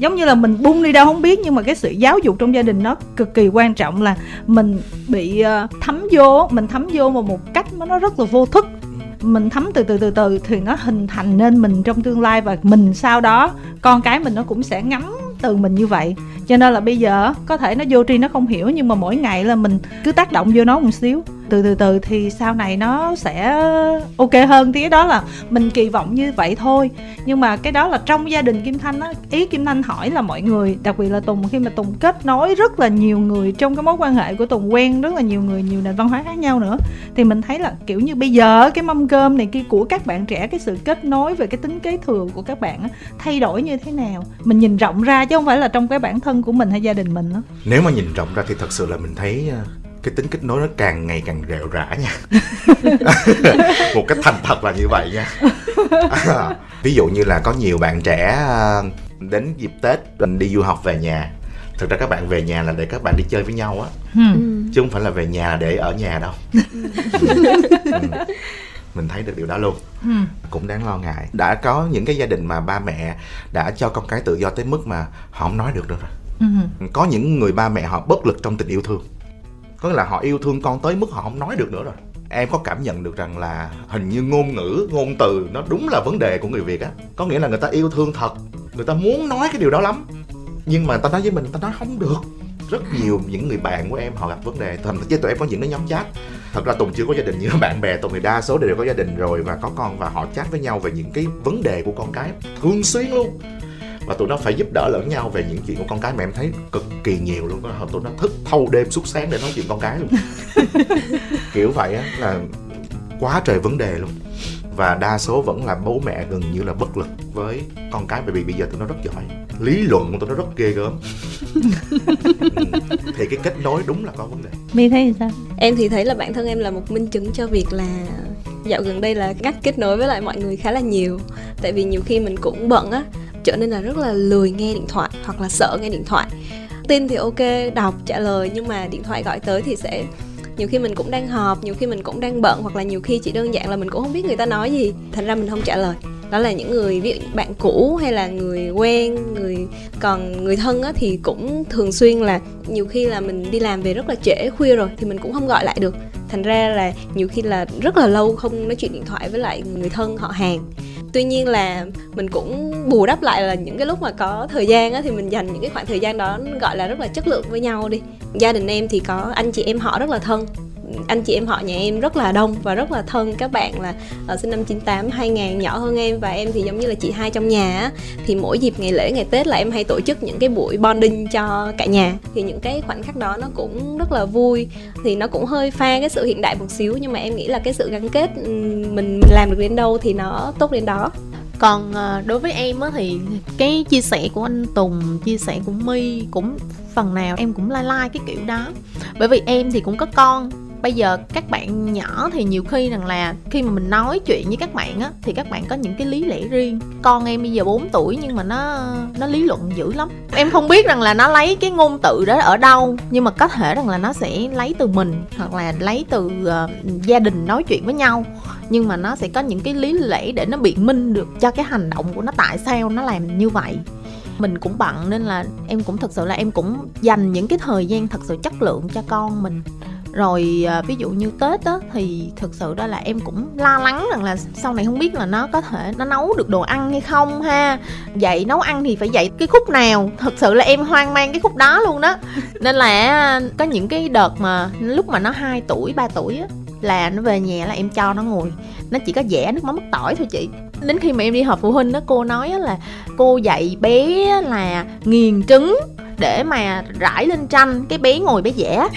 Speaker 1: giống như là mình bung đi đâu không biết, nhưng mà cái sự giáo dục trong gia đình nó cực kỳ quan trọng là mình bị ờ, thấm vô, mình thấm vô vào một cách nó rất là vô thức. Mình thấm từ từ từ từ thì nó hình thành nên mình trong tương lai và mình sau đó, con cái mình nó cũng sẽ ngắm từ mình như vậy. Cho nên là bây giờ có thể nó vô tri nó không hiểu, nhưng mà mỗi ngày là mình cứ tác động vô nó một xíu từ từ từ thì sau này nó sẽ ok hơn. Thì cái đó là mình kỳ vọng như vậy thôi. Nhưng mà cái đó là trong gia đình kim thanh á ý kim thanh hỏi là mọi người đặc biệt là tùng khi mà tùng kết nối rất là nhiều người trong cái mối quan hệ của tùng quen rất là nhiều người nhiều nền văn hóa khác nhau nữa thì mình thấy là kiểu như bây giờ cái mâm cơm này kia của các bạn trẻ cái sự kết nối về cái tính kế thừa của các bạn á, thay đổi như thế nào? Mình nhìn rộng ra chứ không phải là trong cái bản thân của mình hay gia đình mình đó.
Speaker 2: nếu mà nhìn rộng ra thì thật sự là mình thấy ờ, cái tính kết nối nó càng ngày càng rệu rã nha. [laughs] Một cách thành thật là như vậy nha. À, [laughs] ví dụ như là có nhiều bạn trẻ ờ, đến dịp tết mình đi du học về nhà. Thực ra các bạn về nhà là để các bạn đi chơi với nhau á. Ừ. chứ không phải là về nhà để ở nhà đâu. Ừ. mình thấy được điều đó luôn. Ừ. cũng đáng lo ngại. Đã có những cái gia đình mà ba mẹ đã cho con cái tự do tới mức mà họ không nói được nữa rồi. Ừ. có những người ba mẹ họ bất lực trong tình yêu thương có nghĩa là họ yêu thương con tới mức họ không nói được nữa rồi. Em có cảm nhận được rằng là hình như ngôn ngữ, ngôn từ nó đúng là vấn đề của người việt á. Có nghĩa là người ta yêu thương thật, người ta muốn nói cái điều đó lắm. Nhưng mà người ta nói với mình, người ta nói không được. Rất nhiều những người bạn của em họ gặp vấn đề. Thậm chí tụi em có những cái nhóm chat. Thật ra tùng chưa có gia đình như bạn bè tùng thì đa số đều có gia đình rồi và có con và họ chat với nhau về những cái vấn đề của con cái. Thường xuyên luôn và tụi nó phải giúp đỡ lẫn nhau về những chuyện của con cái mà em thấy cực kỳ nhiều luôn đó tụi nó thức thâu đêm suốt sáng để nói chuyện con cái luôn. [laughs] Kiểu vậy á là quá trời vấn đề luôn. Và đa số vẫn là bố mẹ gần như là bất lực với con cái bởi vì bây giờ tụi nó rất giỏi. Lý luận của tụi nó rất ghê gớm. [laughs] Thì cái kết nối đúng là có vấn đề.
Speaker 1: Mi thấy sao?
Speaker 3: Em thì thấy là bản thân em là một minh chứng cho việc là dạo gần đây là ngắt kết nối với lại mọi người khá là nhiều. Tại vì nhiều khi mình cũng bận á trở nên là rất là lười nghe điện thoại hoặc là sợ nghe điện thoại. Tin thì ok đọc trả lời nhưng mà điện thoại gọi tới thì sẽ nhiều khi mình cũng đang họp nhiều khi mình cũng đang bận hoặc là nhiều khi chỉ đơn giản là mình cũng không biết người ta nói gì thành ra mình không trả lời. Đó là những người ví dụ bạn cũ hay là người quen người còn người thân á, thì cũng thường xuyên là nhiều khi là mình đi làm về rất là trễ khuya rồi thì mình cũng không gọi lại được. Thành ra là nhiều khi là rất là lâu không nói chuyện điện thoại với lại người thân họ hàng tuy nhiên là mình cũng bù đắp lại là những cái lúc mà có thời gian á, thì mình dành những cái khoảng thời gian đó, gọi là, rất là chất lượng với nhau đi. Gia đình em thì có anh chị em họ rất là thân anh chị em họ nhà em rất là đông và rất là thân. Các bạn là uh, sinh năm 98 2000 nhỏ hơn em và em thì giống như là chị hai trong nhà á. Thì mỗi dịp ngày lễ ngày Tết là em hay tổ chức những cái buổi bonding cho cả nhà. Thì những cái khoảnh khắc đó nó cũng rất là vui. Thì nó cũng hơi pha cái sự hiện đại một xíu nhưng mà em nghĩ là cái sự gắn kết mình mình làm được đến đâu thì nó tốt đến đó.
Speaker 4: Còn ờ, đối với em á thì cái chia sẻ của anh Tùng chia sẻ của My cũng phần nào em cũng like like cái kiểu đó. Bởi vì em thì cũng có con bây giờ các bạn nhỏ thì nhiều khi rằng là khi mà mình nói chuyện với các bạn á thì các bạn có những cái lý lẽ riêng. Con em bây giờ 4 tuổi nhưng mà nó nó lý luận dữ lắm. Em không biết rằng là nó lấy cái ngôn từ đó ở đâu nhưng mà có thể rằng là nó sẽ lấy từ mình hoặc là lấy từ uh, gia đình nói chuyện với nhau. Nhưng mà nó sẽ có những cái lý lẽ để nó biện minh được cho cái hành động của nó tại sao nó làm như vậy. Mình cũng bận nên là em cũng thật sự là em cũng dành những cái thời gian thật sự chất lượng cho con mình rồi à, ví dụ như tết á, thì thực sự đó là em cũng lo lắng rằng là sau này không biết là nó có thể, nó nấu được đồ ăn hay không ha. Dạy nấu ăn thì phải dạy cái khúc nào? Thực sự là em hoang mang cái khúc đó luôn đó. Nên là à, có những cái đợt mà lúc mà nó 2 tuổi 3 tuổi á là nó về nhà là em cho nó ngồi. Nó chỉ có vẽ nước mắm mứt tỏi thôi chị. Đến khi mà em đi họp phụ huynh đó cô nói là cô dạy bé là nghiền trứng để mà rải lên tranh cái bé ngồi bé vẽ.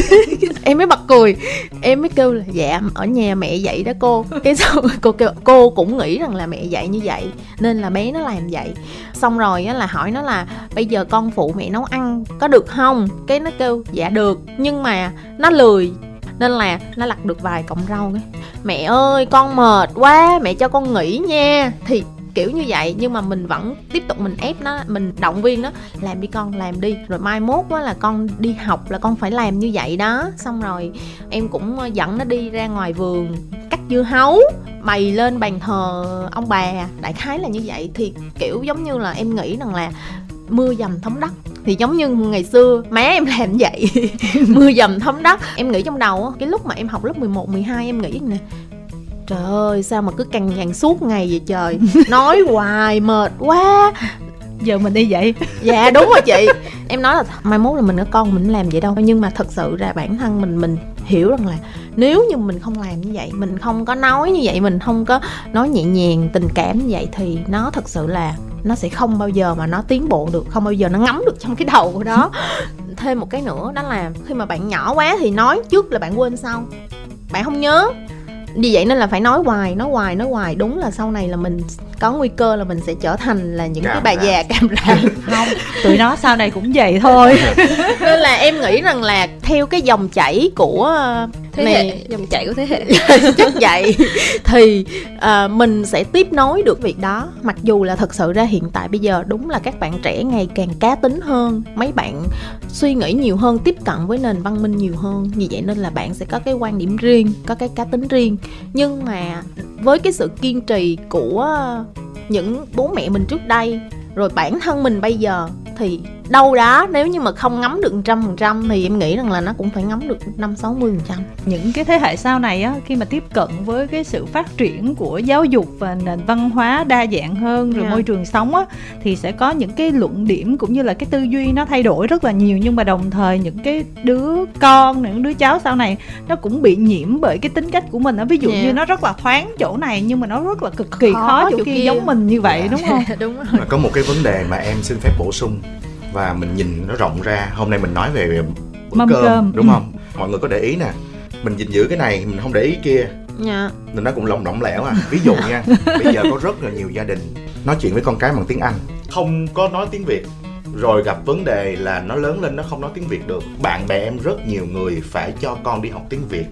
Speaker 4: [laughs] Em mới bật cười. Em mới kêu là dạ ở nhà mẹ dạy đó cô. Cái sau cô kêu cô cũng nghĩ rằng là mẹ dạy như vậy nên là bé nó làm vậy. Xong rồi á là hỏi nó là bây giờ con phụ mẹ nấu ăn có được không? Cái nó kêu dạ được. Nhưng mà nó lười nên là nó lặt được vài cọng rau ấy. mẹ ơi, con mệt quá, mẹ cho con nghỉ nha. Thì kiểu như vậy, nhưng mà mình vẫn tiếp tục mình ép nó, mình động viên nó làm đi con, làm đi. Rồi mai mốt quá là con đi học là con phải làm như vậy đó. Xong rồi em cũng ờ, dẫn nó đi ra ngoài vườn, cắt dưa hấu, bày lên bàn thờ ông bà. Đại khái là như vậy. Thì kiểu giống như là em nghĩ rằng là mưa dầm thấm đất thì giống như ngày xưa má em làm [laughs] vậy. Mưa dầm thấm đất em nghĩ trong đầu á cái lúc mà em học lớp 11, 12 em nghĩ nè trời ơi sao mà cứ cằn nhằn suốt ngày vậy trời? Nói hoài mệt quá.
Speaker 1: Giờ mình đi vậy.
Speaker 4: Dạ đúng rồi chị. Em nói là mai mốt là mình có con mình làm vậy đâu. Nhưng mà thật sự ra bản thân mình mình hiểu rằng là nếu như mình không làm như vậy mình không có nói như vậy mình không có nói nhẹ nhàng tình cảm như vậy thì nó thật sự là nó sẽ không bao giờ mà nó tiến bộ được không bao giờ nó ngấm được trong cái đầu của đó [laughs] thêm một cái nữa đó là khi mà bạn nhỏ quá thì nói trước là bạn quên sau. Bạn không nhớ. Vì vậy nên là phải nói hoài nói hoài nói hoài. Đúng là sau này là mình có nguy cơ là mình sẽ trở thành là những
Speaker 2: Càm
Speaker 4: cái bà
Speaker 2: ràm.
Speaker 4: già cam ràm [laughs]
Speaker 1: không tụi nó sau này cũng vậy thôi. [laughs]
Speaker 4: Nên là em nghĩ rằng là theo cái dòng chảy của ờ,
Speaker 3: thế
Speaker 4: này
Speaker 3: hệ dòng chảy của thế hệ. [laughs]
Speaker 4: Chắc vậy. Thì à, mình sẽ tiếp nối được việc đó. Mặc dù là thật sự ra hiện tại bây giờ đúng là các bạn trẻ ngày càng cá tính hơn mấy bạn suy nghĩ nhiều hơn tiếp cận với nền văn minh nhiều hơn. Vì vậy nên là bạn sẽ có cái quan điểm riêng có cái cá tính riêng. Nhưng mà với cái sự kiên trì của những bố mẹ mình trước đây. Rồi bản thân mình bây giờ thì đâu đó nếu như mà không ngắm được trăm phần trăm thì em nghĩ rằng là nó cũng phải ngắm được năm sáu mươi phần trăm.
Speaker 1: Những cái thế hệ sau này á khi mà tiếp cận với cái sự phát triển của giáo dục và nền văn hóa đa dạng hơn rồi
Speaker 4: Dạ.
Speaker 1: môi trường sống á thì sẽ có những cái luận điểm cũng như là cái tư duy nó thay đổi rất là nhiều. Nhưng mà đồng thời những cái đứa con những đứa cháu sau này nó cũng bị nhiễm bởi cái tính cách của mình á. Ví dụ
Speaker 4: Dạ.
Speaker 1: như nó rất là thoáng chỗ này nhưng mà nó rất là cực kỳ
Speaker 4: Khó
Speaker 1: khó, chỗ,
Speaker 4: chỗ
Speaker 1: kia,
Speaker 4: kia.
Speaker 1: giống mình như vậy đúng không? [laughs]
Speaker 4: Đúng rồi.
Speaker 2: Mà có một cái vấn đề mà em xin phép bổ sung và mình nhìn nó rộng ra. Hôm nay mình nói về bữa
Speaker 1: Mâm
Speaker 2: cơm,
Speaker 1: cơm.
Speaker 2: đúng
Speaker 1: Ừ.
Speaker 2: không? Mọi người có để ý nè mình gìn giữ cái này mình không để ý kia.
Speaker 4: Dạ.
Speaker 2: Nên nó cũng lỏng lỏng lẻo à. Ví dụ nha [laughs] bây giờ có rất là nhiều gia đình nói chuyện với con cái bằng tiếng anh. Không có nói tiếng việt. Rồi gặp vấn đề là nó lớn lên nó không nói tiếng việt được. Bạn bè em rất nhiều người phải cho con đi học tiếng việt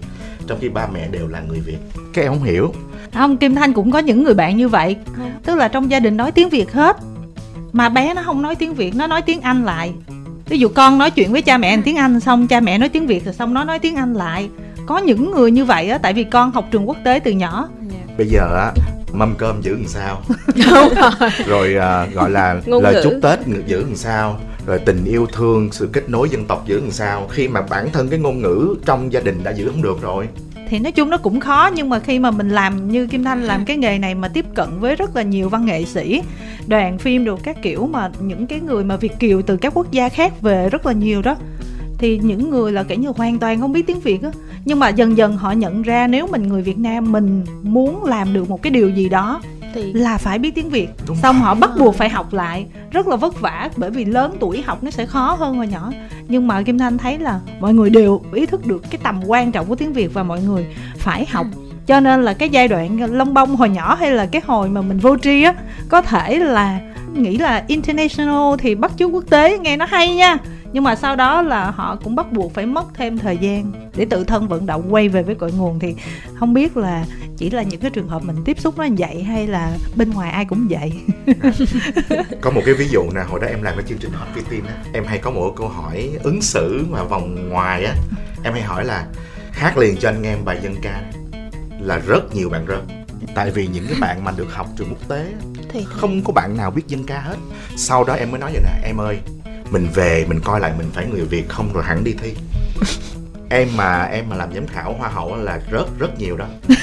Speaker 2: trong khi ba mẹ đều là người việt. Các em không hiểu.
Speaker 1: Không kim thanh cũng có những người bạn như vậy. Tức là trong gia đình nói tiếng việt hết mà bé nó không nói tiếng việt nó nói tiếng anh lại. Ví dụ con nói chuyện với cha mẹ tiếng anh xong cha mẹ nói tiếng việt rồi xong nó nói tiếng anh lại. Có những người như vậy á tại vì con học trường quốc tế từ nhỏ.
Speaker 2: Bây giờ á mâm cơm giữ làm sao? [laughs]
Speaker 4: Đúng rồi.
Speaker 2: Rồi à, gọi là [laughs]
Speaker 3: Ngôn
Speaker 2: lời
Speaker 3: ngữ.
Speaker 2: chúc tết giữ làm sao? Rồi tình yêu thương sự kết nối dân tộc giữ làm sao? Khi mà bản thân cái ngôn ngữ trong gia đình đã giữ không được rồi
Speaker 1: thì nói chung nó cũng khó nhưng mà khi mà mình làm như kim thanh làm cái nghề này mà tiếp cận với rất là nhiều văn nghệ sĩ đoàn phim đồ các kiểu mà những cái người mà việt kiều từ các quốc gia khác về rất là nhiều đó thì những người là kiểu như hoàn toàn không biết tiếng việt á. Nhưng mà dần dần họ nhận ra nếu mình người việt nam mình muốn làm được một cái điều gì đó
Speaker 4: thì
Speaker 1: là phải biết tiếng việt.
Speaker 2: Đúng
Speaker 1: xong
Speaker 2: rồi.
Speaker 1: họ bắt buộc phải học lại. Rất là vất vả bởi vì lớn tuổi học nó sẽ khó hơn hồi nhỏ. Nhưng mà kim thanh thấy là mọi người đều ý thức được cái tầm quan trọng của tiếng việt và mọi người phải học. Cho nên là cái giai đoạn lông bông hồi nhỏ hay là cái hồi mà mình vô tri á có thể là nghĩ là international thì bắt chước quốc tế nghe nó hay nha nhưng mà sau đó là họ cũng bắt buộc phải mất thêm thời gian để tự thân vận động quay về với cội nguồn. Thì không biết là chỉ là những cái trường hợp mình tiếp xúc nó như vậy hay là bên ngoài ai cũng vậy?
Speaker 2: Có một cái ví dụ nè hồi đó em làm cái chương trình hot vi tin á em hay có một câu hỏi ứng xử mà vòng ngoài á em hay hỏi là hát liền cho anh nghe bài dân ca là rất nhiều bạn rớt. Tại vì những cái bạn mà được học trường quốc tế
Speaker 4: thì
Speaker 2: không có bạn nào biết dân ca hết. Sau đó em mới nói vậy nè em ơi mình về mình coi lại mình phải người việt không rồi hẳn đi thi em mà em mà làm giám khảo hoa hậu á là rất rất nhiều đó. [laughs]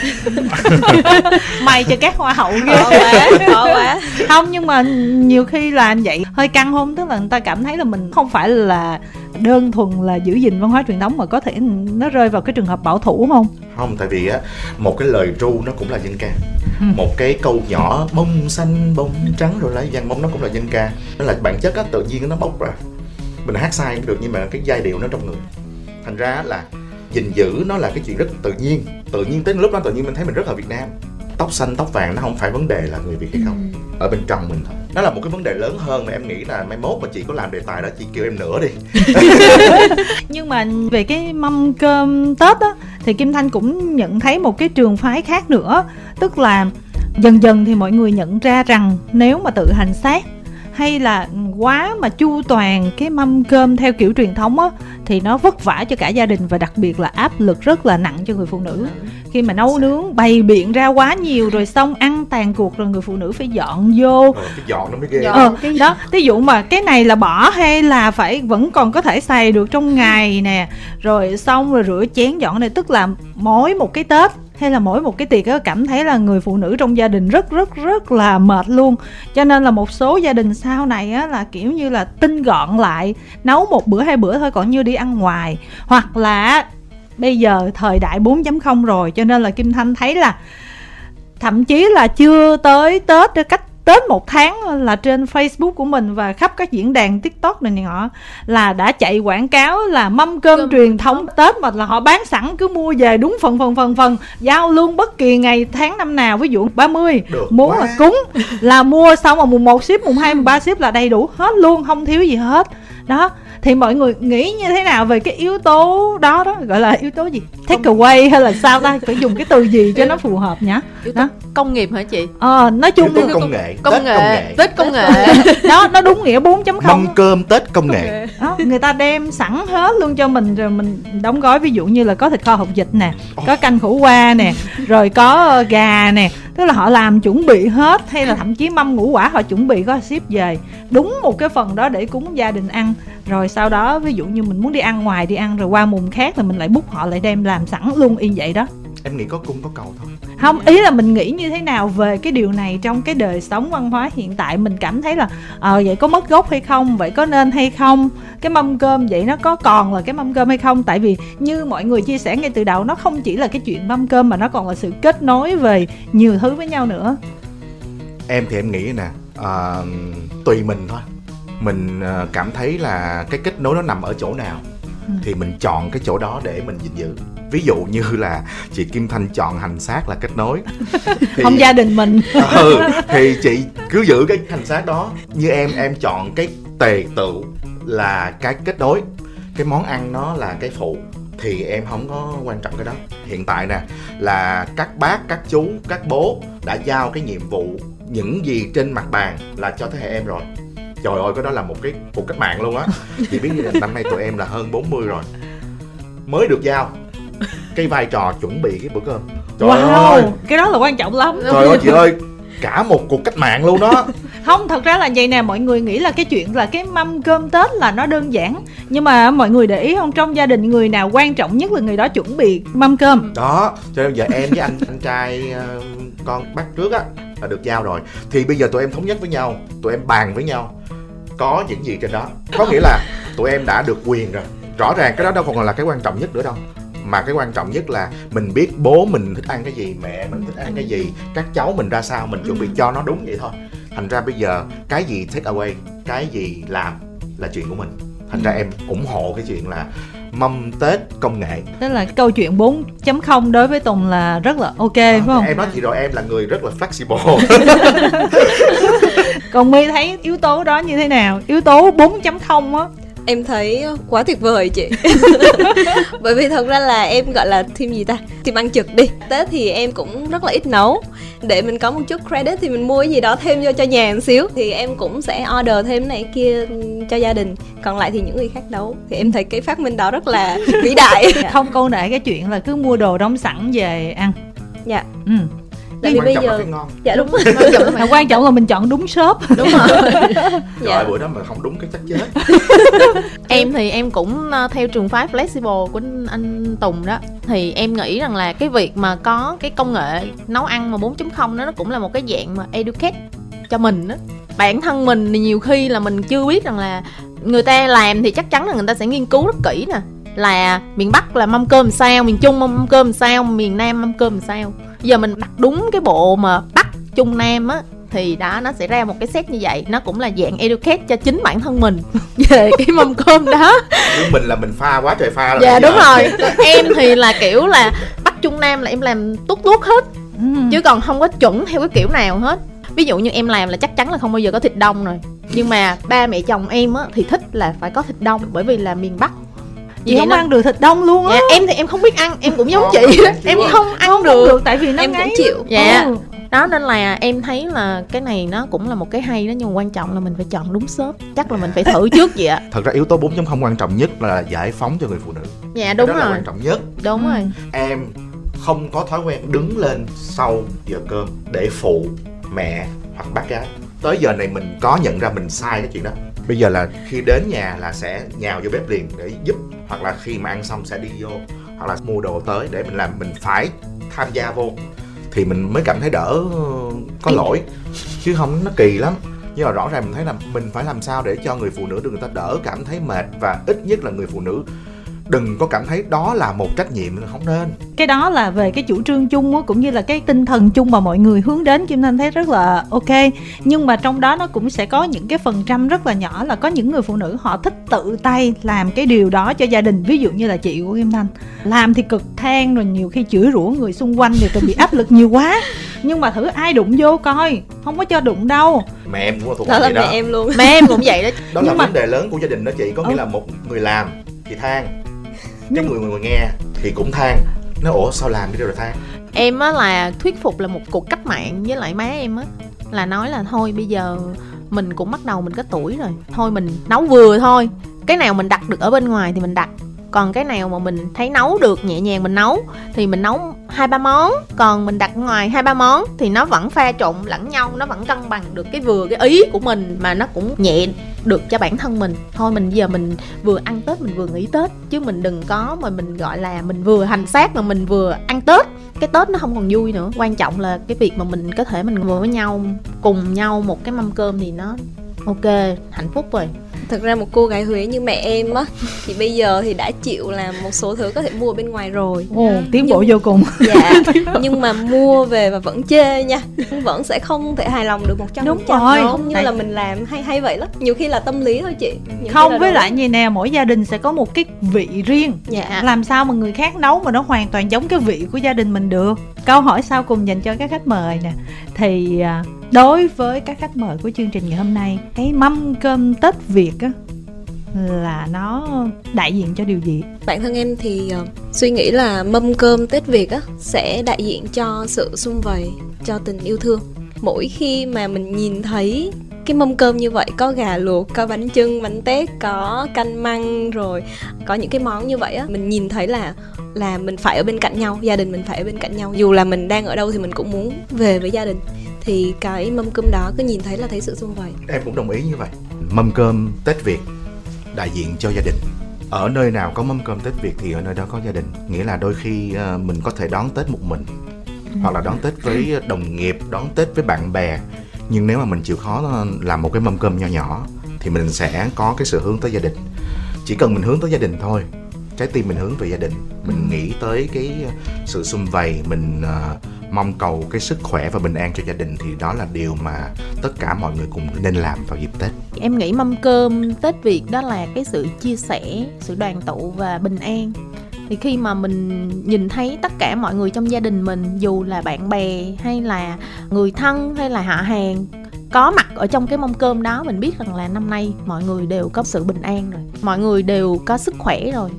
Speaker 1: May cho các hoa hậu ghê.
Speaker 3: Quá khó quá.
Speaker 1: Không nhưng mà nhiều khi là như vậy hơi căng không tức là người ta cảm thấy là mình không phải là đơn thuần là giữ gìn văn hóa truyền thống mà có thể nó rơi vào cái trường hợp bảo thủ không
Speaker 2: không tại vì á một cái lời ru nó cũng là dân ca. Một cái câu nhỏ bông xanh bông trắng rồi lá vàng bông nó cũng là dân ca. Nó là bản chất á tự nhiên nó bốc ra. Mình hát sai cũng được nhưng mà cái giai điệu nó trong người thành ra là gìn giữ nó là cái chuyện rất tự nhiên. Tự nhiên tới lúc đó tự nhiên mình thấy mình rất là Việt Nam. Tóc xanh tóc vàng nó không phải vấn đề là người Việt hay không.
Speaker 4: Ừ.
Speaker 2: ở bên trong mình thôi. Nó là một cái vấn đề lớn hơn mà em nghĩ là mai mốt mà chị có làm đề tài đó chị kêu em nữa đi. [laughs]
Speaker 1: Nhưng mà về cái mâm cơm tết á thì kim thanh cũng nhận thấy một cái trường phái khác nữa. Tức là dần dần thì mọi người nhận ra rằng nếu mà tự hành xác hay là quá mà chu toàn cái mâm cơm theo kiểu truyền thống á thì nó vất vả cho cả gia đình và đặc biệt là áp lực rất là nặng cho người phụ nữ. Khi mà nấu nướng bày biện ra quá nhiều rồi xong ăn tàn cuộc rồi người phụ nữ phải dọn vô.
Speaker 2: Ờ, cái dọn nó mới ghê.
Speaker 1: Ờ đó ví dụ mà cái này là bỏ hay là phải vẫn còn có thể xài được trong ngày nè rồi xong rồi rửa chén dọn này tức là mỗi một cái tết hay là mỗi một cái tiệc á, cảm thấy là người phụ nữ trong gia đình rất rất rất là mệt luôn. Cho nên là một số gia đình sau này á, là kiểu như là tinh gọn lại, nấu một bữa, hai bữa thôi, còn như đi ăn ngoài. Hoặc là bây giờ thời đại 4.0 rồi, cho nên là Kim Thanh thấy là thậm chí là chưa tới Tết cách Tết một tháng là trên Facebook của mình và khắp các diễn đàn TikTok này nọ là đã chạy quảng cáo là mâm cơm,
Speaker 4: Cơm
Speaker 1: truyền thống Tết mà là họ bán sẵn cứ mua về đúng phần phần phần phần giao luôn bất kỳ ngày tháng năm nào. Ví dụ 30
Speaker 2: Được
Speaker 1: muốn
Speaker 2: quá.
Speaker 1: là cúng là mua xong mà mùng 1 ship mùng 2 mùng 3 ship là đầy đủ hết luôn không thiếu gì hết. Đó thì mọi người nghĩ như thế nào về cái yếu tố đó đó? Gọi là yếu tố gì? Take away hay là sao ta? Phải dùng cái từ gì cho nó phù hợp
Speaker 4: yếu tố
Speaker 1: đó
Speaker 4: công nghiệp hả chị?
Speaker 1: Ờ nói chung
Speaker 2: yếu tố công nghệ
Speaker 4: công
Speaker 2: Tết
Speaker 4: nghệ tết công nghệ. [laughs]
Speaker 1: Đó nó đúng nghĩa 4.0
Speaker 2: mâm cơm tết công nghệ.
Speaker 1: Đó, người ta đem sẵn hết luôn cho mình rồi mình đóng gói ví dụ như là có thịt kho hột vịt nè có canh khổ qua nè rồi có ờ, gà nè tức là họ làm chuẩn bị hết, hay là thậm chí mâm ngũ quả họ chuẩn bị có ship về. Đúng một cái phần đó để cúng gia đình ăn. Rồi sau đó, ví dụ như mình muốn đi ăn ngoài đi ăn, rồi qua mùng khác là mình lại bút họ lại đem làm sẵn luôn y vậy đó
Speaker 2: em nghĩ có cung có cầu thôi.
Speaker 1: Không ý là mình nghĩ như thế nào về cái điều này trong cái đời sống văn hóa hiện tại? Mình cảm thấy là ờ vậy có mất gốc hay không? Vậy có nên hay không? Cái mâm cơm vậy nó có còn là cái mâm cơm hay không? Tại vì như mọi người chia sẻ ngay từ đầu nó không chỉ là cái chuyện mâm cơm mà nó còn là sự kết nối về nhiều thứ với nhau nữa.
Speaker 2: Em thì em nghĩ nè à, tùy mình thôi. Mình à, cảm thấy là cái kết nối nó nằm ở chỗ nào. Thì mình chọn cái chỗ đó để mình gìn giữ. Ví dụ như là chị Kim Thanh chọn hành xác là kết nối. Thì, [laughs]
Speaker 1: không gia đình mình. [laughs]
Speaker 2: Ừ, thì chị cứ giữ cái hành xác đó. Như em em chọn cái tề tựu là cái kết nối. Cái món ăn nó là cái phụ thì em không có quan trọng cái đó. Hiện tại nè là các bác các chú các bố đã giao cái nhiệm vụ những gì trên mặt bàn là cho thế hệ em rồi trời ơi cái đó là một cái cuộc cách mạng luôn á. Chị biết là năm nay tụi em là hơn 40 rồi. Mới được giao. Cái vai trò chuẩn bị cái bữa cơm. Trời
Speaker 1: wow
Speaker 2: ơi.
Speaker 1: cái đó là quan trọng lắm.
Speaker 2: Trời ơi chị ơi cả một cuộc cách mạng luôn đó. [laughs]
Speaker 1: Không thật ra là vậy nè mọi người nghĩ là cái chuyện là cái mâm cơm tết là nó đơn giản. Nhưng mà mọi người để ý không trong gia đình người nào quan trọng nhất là người đó chuẩn bị mâm cơm.
Speaker 2: Đó cho nên giờ em với anh anh trai ờ, con bác trước á là được giao rồi. Thì bây giờ tụi em thống nhất với nhau tụi em bàn với nhau có những gì trên đó. Có nghĩa là tụi em đã được quyền rồi. Rõ ràng cái đó đâu còn là cái quan trọng nhất nữa đâu. Mà cái quan trọng nhất là mình biết bố mình thích ăn cái gì mẹ mình thích ăn cái gì các cháu mình ra sao mình chuẩn bị cho nó đúng vậy thôi. Thành ra bây giờ cái gì take away cái gì làm là chuyện của mình. Thành ra em ủng hộ cái chuyện là mâm tết công nghệ.
Speaker 1: Tức là câu chuyện 4.0 đối với Tùng là rất là ok phải không?
Speaker 2: em nói chị rồi em là người rất là flexible [laughs] [laughs]
Speaker 1: còn My thấy yếu tố đó như thế nào? Yếu tố 4.0 á.
Speaker 3: Em thấy quá tuyệt vời chị. [laughs] Bởi vì thật ra là em gọi là team gì ta? Team ăn trực đi. Tết thì em cũng rất là ít nấu. Để mình có một chút credit thì mình mua cái gì đó thêm vô cho nhà một xíu. Thì em cũng sẽ order thêm này kia cho gia đình. Còn lại thì những người khác nấu. Thì em thấy cái phát minh đó rất là vĩ đại. [laughs]
Speaker 1: Không câu nệ cái chuyện là cứ mua đồ đóng sẵn về ăn.
Speaker 3: Dạ.
Speaker 1: Ừ.
Speaker 3: tại vì
Speaker 2: quan
Speaker 3: bây
Speaker 2: trọng là
Speaker 3: giờ
Speaker 2: cái ngon.
Speaker 3: Dạ đúng rồi.
Speaker 1: Mà quan trọng là mình chọn đúng shop.
Speaker 4: Đúng rồi. [laughs]
Speaker 3: Dạ.
Speaker 2: ơi, bữa đó mà không đúng cái chắc chết. [laughs]
Speaker 4: Em thì em cũng ờ, theo trường phái flexible của anh Tùng đó. Thì em nghĩ rằng là cái việc mà có cái công nghệ nấu ăn mà 4.0 đó nó cũng là một cái dạng mà educate cho mình đó bản thân mình thì nhiều khi là mình chưa biết rằng là người ta làm thì chắc chắn là người ta sẽ nghiên cứu rất kỹ nè. Là miền Bắc là mâm cơm sao miền Trung mâm cơm sao miền Nam mâm cơm sao giờ mình đặt đúng cái bộ mà Bắc Trung Nam á thì đó nó sẽ ra một cái set như vậy. Nó cũng là dạng educate cho chính bản thân mình [laughs] về cái mâm cơm đó.
Speaker 2: Chứ mình là mình pha quá trời pha rồi
Speaker 4: dạ đúng
Speaker 2: giờ.
Speaker 4: rồi. Em thì là kiểu là bắc trung nam là em làm tốt tốt hết.
Speaker 1: Ừ.
Speaker 4: chứ còn không có chuẩn theo cái kiểu nào hết. Ví dụ như em làm là chắc chắn là không bao giờ có thịt đông rồi. Nhưng mà ba mẹ chồng em á thì thích là phải có thịt đông. Bởi vì là miền bắc
Speaker 1: chị không
Speaker 4: nên-
Speaker 1: ăn được thịt đông luôn á.
Speaker 4: Dạ, em thì em không biết ăn em cũng giống chị đó.
Speaker 2: em không?
Speaker 4: ăn
Speaker 1: không
Speaker 4: được.
Speaker 1: được. tại vì nó
Speaker 3: em cũng
Speaker 1: ngấy
Speaker 3: chịu.
Speaker 4: Dạ.
Speaker 1: Ừ.
Speaker 4: đó nên là em thấy là cái này nó cũng là một cái hay đó nhưng mà quan trọng là mình phải chọn đúng shop. Chắc là mình phải thử trước vậy ạ. [laughs]
Speaker 2: Thật ra yếu tố 4.0 quan trọng nhất là giải phóng cho người phụ nữ.
Speaker 4: Dạ
Speaker 2: Cái
Speaker 4: đúng
Speaker 2: đó là
Speaker 4: rồi.
Speaker 2: quan trọng nhất.
Speaker 4: Đúng
Speaker 1: Ừ.
Speaker 4: rồi
Speaker 2: em không có thói quen đứng lên sau giờ cơm để phụ mẹ hoặc bác gái. Tới giờ này mình có nhận ra mình sai cái chuyện đó. Bây giờ là khi đến nhà là sẽ nhào vô bếp liền để giúp hoặc là khi mà ăn xong sẽ đi vô hoặc là mua đồ tới để mình làm mình phải tham gia vô thì mình mới cảm thấy đỡ ờ, có lỗi. Chứ không nó kỳ lắm. Nhưng mà rõ ràng mình thấy là mình phải làm sao để cho người phụ nữ được người ta đỡ cảm thấy mệt và ít nhất là người phụ nữ đừng có cảm thấy đó là một trách nhiệm không nên.
Speaker 1: Cái đó là về cái chủ trương chung á cũng như là cái tinh thần chung mà mọi người hướng đến kim thanh thấy rất là ok. Nhưng mà trong đó nó cũng sẽ có những cái phần trăm rất là nhỏ là có những người phụ nữ họ thích tự tay làm cái điều đó cho gia đình. Ví dụ như là chị của kim thanh làm thì cực than rồi nhiều khi chửi rủa người xung quanh thì bị áp lực nhiều quá. Nhưng mà thử ai đụng vô coi không có cho đụng đâu.
Speaker 2: Mẹ em cũng thuộc
Speaker 3: đó là
Speaker 2: vậy
Speaker 3: mẹ
Speaker 2: đó.
Speaker 3: em luôn.
Speaker 4: Mẹ em cũng vậy đó.
Speaker 2: Đó là
Speaker 1: Nhưng mà-
Speaker 2: vấn đề lớn của gia đình đó chị có nghĩa
Speaker 1: Ừ.
Speaker 2: là một người làm thì than cái người người nghe thì cũng than nó ủa sao làm đi đâu rồi than?
Speaker 4: Em á là thuyết phục là một cuộc cách mạng với lại má em á là nói là thôi bây giờ mình cũng bắt đầu mình có tuổi rồi thôi mình nấu vừa thôi cái nào mình đặt được ở bên ngoài thì mình đặt còn cái nào mà mình thấy nấu được nhẹ nhàng mình nấu, thì mình nấu hai ba món. Còn mình đặt ngoài hai ba món, thì nó vẫn pha trộn lẫn nhau, nó vẫn cân bằng được cái vừa cái ý của mình mà nó cũng nhẹ được cho bản thân mình. Thôi mình giờ mình vừa ăn tết mình vừa nghỉ tết, chứ mình đừng có mà mình, gọi là, mình vừa hành xác mà mình vừa ăn tết. Cái tết nó không còn vui nữa. Quan trọng là cái việc mà mình có thể mình ngồi với nhau, cùng nhau một cái mâm cơm thì nó ok, hạnh phúc rồi
Speaker 3: thật ra một cô gái huế như mẹ em á thì bây giờ thì đã chịu làm một số thứ có thể mua bên ngoài rồi.
Speaker 1: Ồ tiến bộ
Speaker 3: Nhưng-
Speaker 1: vô cùng.
Speaker 3: Dạ [laughs] nhưng mà mua về và vẫn chê nha. Vẫn sẽ không thể hài lòng được một trăm
Speaker 1: Đúng rồi.
Speaker 3: không như
Speaker 1: Tại-
Speaker 3: là mình làm hay hay vậy lắm. Nhiều khi là tâm lý thôi chị. Nhiều
Speaker 1: không với
Speaker 3: đúng.
Speaker 1: lại như nè mỗi gia đình sẽ có một cái vị riêng.
Speaker 3: Dạ.
Speaker 1: Làm sao mà người khác nấu mà nó hoàn toàn giống cái vị của gia đình mình được? Câu hỏi sau cùng dành cho các khách mời nè. Thì à, đối với các khách mời của chương trình ngày hôm nay cái mâm cơm tết việt á là nó đại diện cho điều gì?
Speaker 3: Bản thân em thì uh, suy nghĩ là mâm cơm tết việt á sẽ đại diện cho sự sum vầy cho tình yêu thương. Mỗi khi mà mình nhìn thấy cái mâm cơm như vậy có gà luộc có bánh chưng bánh tét có canh măng rồi có những cái món như vậy á mình nhìn thấy là là mình phải ở bên cạnh nhau gia đình mình phải ở bên cạnh nhau. Dù là mình đang ở đâu thì mình cũng muốn về với gia đình thì cái mâm cơm đó cứ nhìn thấy là thấy sự sum vầy.
Speaker 2: Em cũng đồng ý như vậy. Mâm cơm tết việt đại diện cho gia đình. Ở nơi nào có mâm cơm tết việt thì ở nơi đó có gia đình. Nghĩa là đôi khi ờ, mình có thể đón tết một mình hoặc là đón tết với đồng nghiệp đón tết với bạn bè. Nhưng nếu mà mình chịu khó ờ, làm một cái mâm cơm nho nhỏ thì mình sẽ có cái sự hướng tới gia đình. Chỉ cần mình hướng tới gia đình thôi. Trái tim mình hướng về gia đình. Mình nghĩ tới cái sự sum vầy mình ờ, mong cầu cái sức khỏe và bình an cho gia đình thì đó là điều mà tất cả mọi người cùng nên làm vào dịp tết.
Speaker 4: Em nghĩ mâm cơm tết việt đó là cái sự chia sẻ, sự đoàn tụ và bình an. Thì khi mà mình nhìn thấy tất cả mọi người trong gia đình mình, dù là bạn bè hay là người thân hay là họ hàng có mặt ở trong cái mâm cơm đó, mình biết rằng là năm nay mọi người đều có sự bình an rồi, mọi người đều có sức khỏe rồi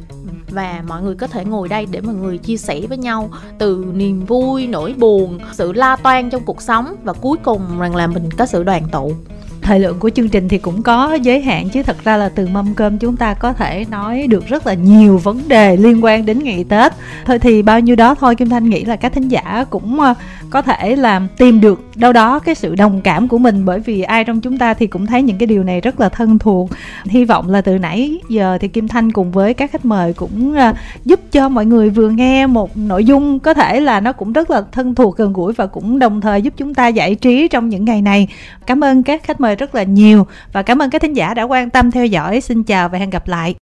Speaker 4: và mọi người có thể ngồi đây để mọi người chia sẻ với nhau từ niềm vui, nỗi buồn, sự la toan trong cuộc sống và cuối cùng rằng là mình có sự đoàn tụ
Speaker 1: thời lượng của chương trình thì cũng có giới hạn chứ, thật ra là từ mâm cơm chúng ta có thể nói được rất là nhiều vấn đề liên quan đến ngày Tết. Thôi thì bao nhiêu đó thôi, Kim Thanh nghĩ là các thính giả cũng ờ, có thể là tìm được đâu đó cái sự đồng cảm của mình bởi vì ai trong chúng ta thì cũng thấy những cái điều này rất là thân thuộc. Hy vọng là từ nãy giờ thì Kim Thanh cùng với các khách mời cũng à, giúp cho mọi người vừa nghe một nội dung có thể là nó cũng rất là thân thuộc, gần gũi và cũng đồng thời giúp chúng ta giải trí trong những ngày này. Cảm ơn các khách mời rất là nhiều và cảm ơn các thính giả đã quan tâm theo dõi. Xin chào và hẹn gặp lại.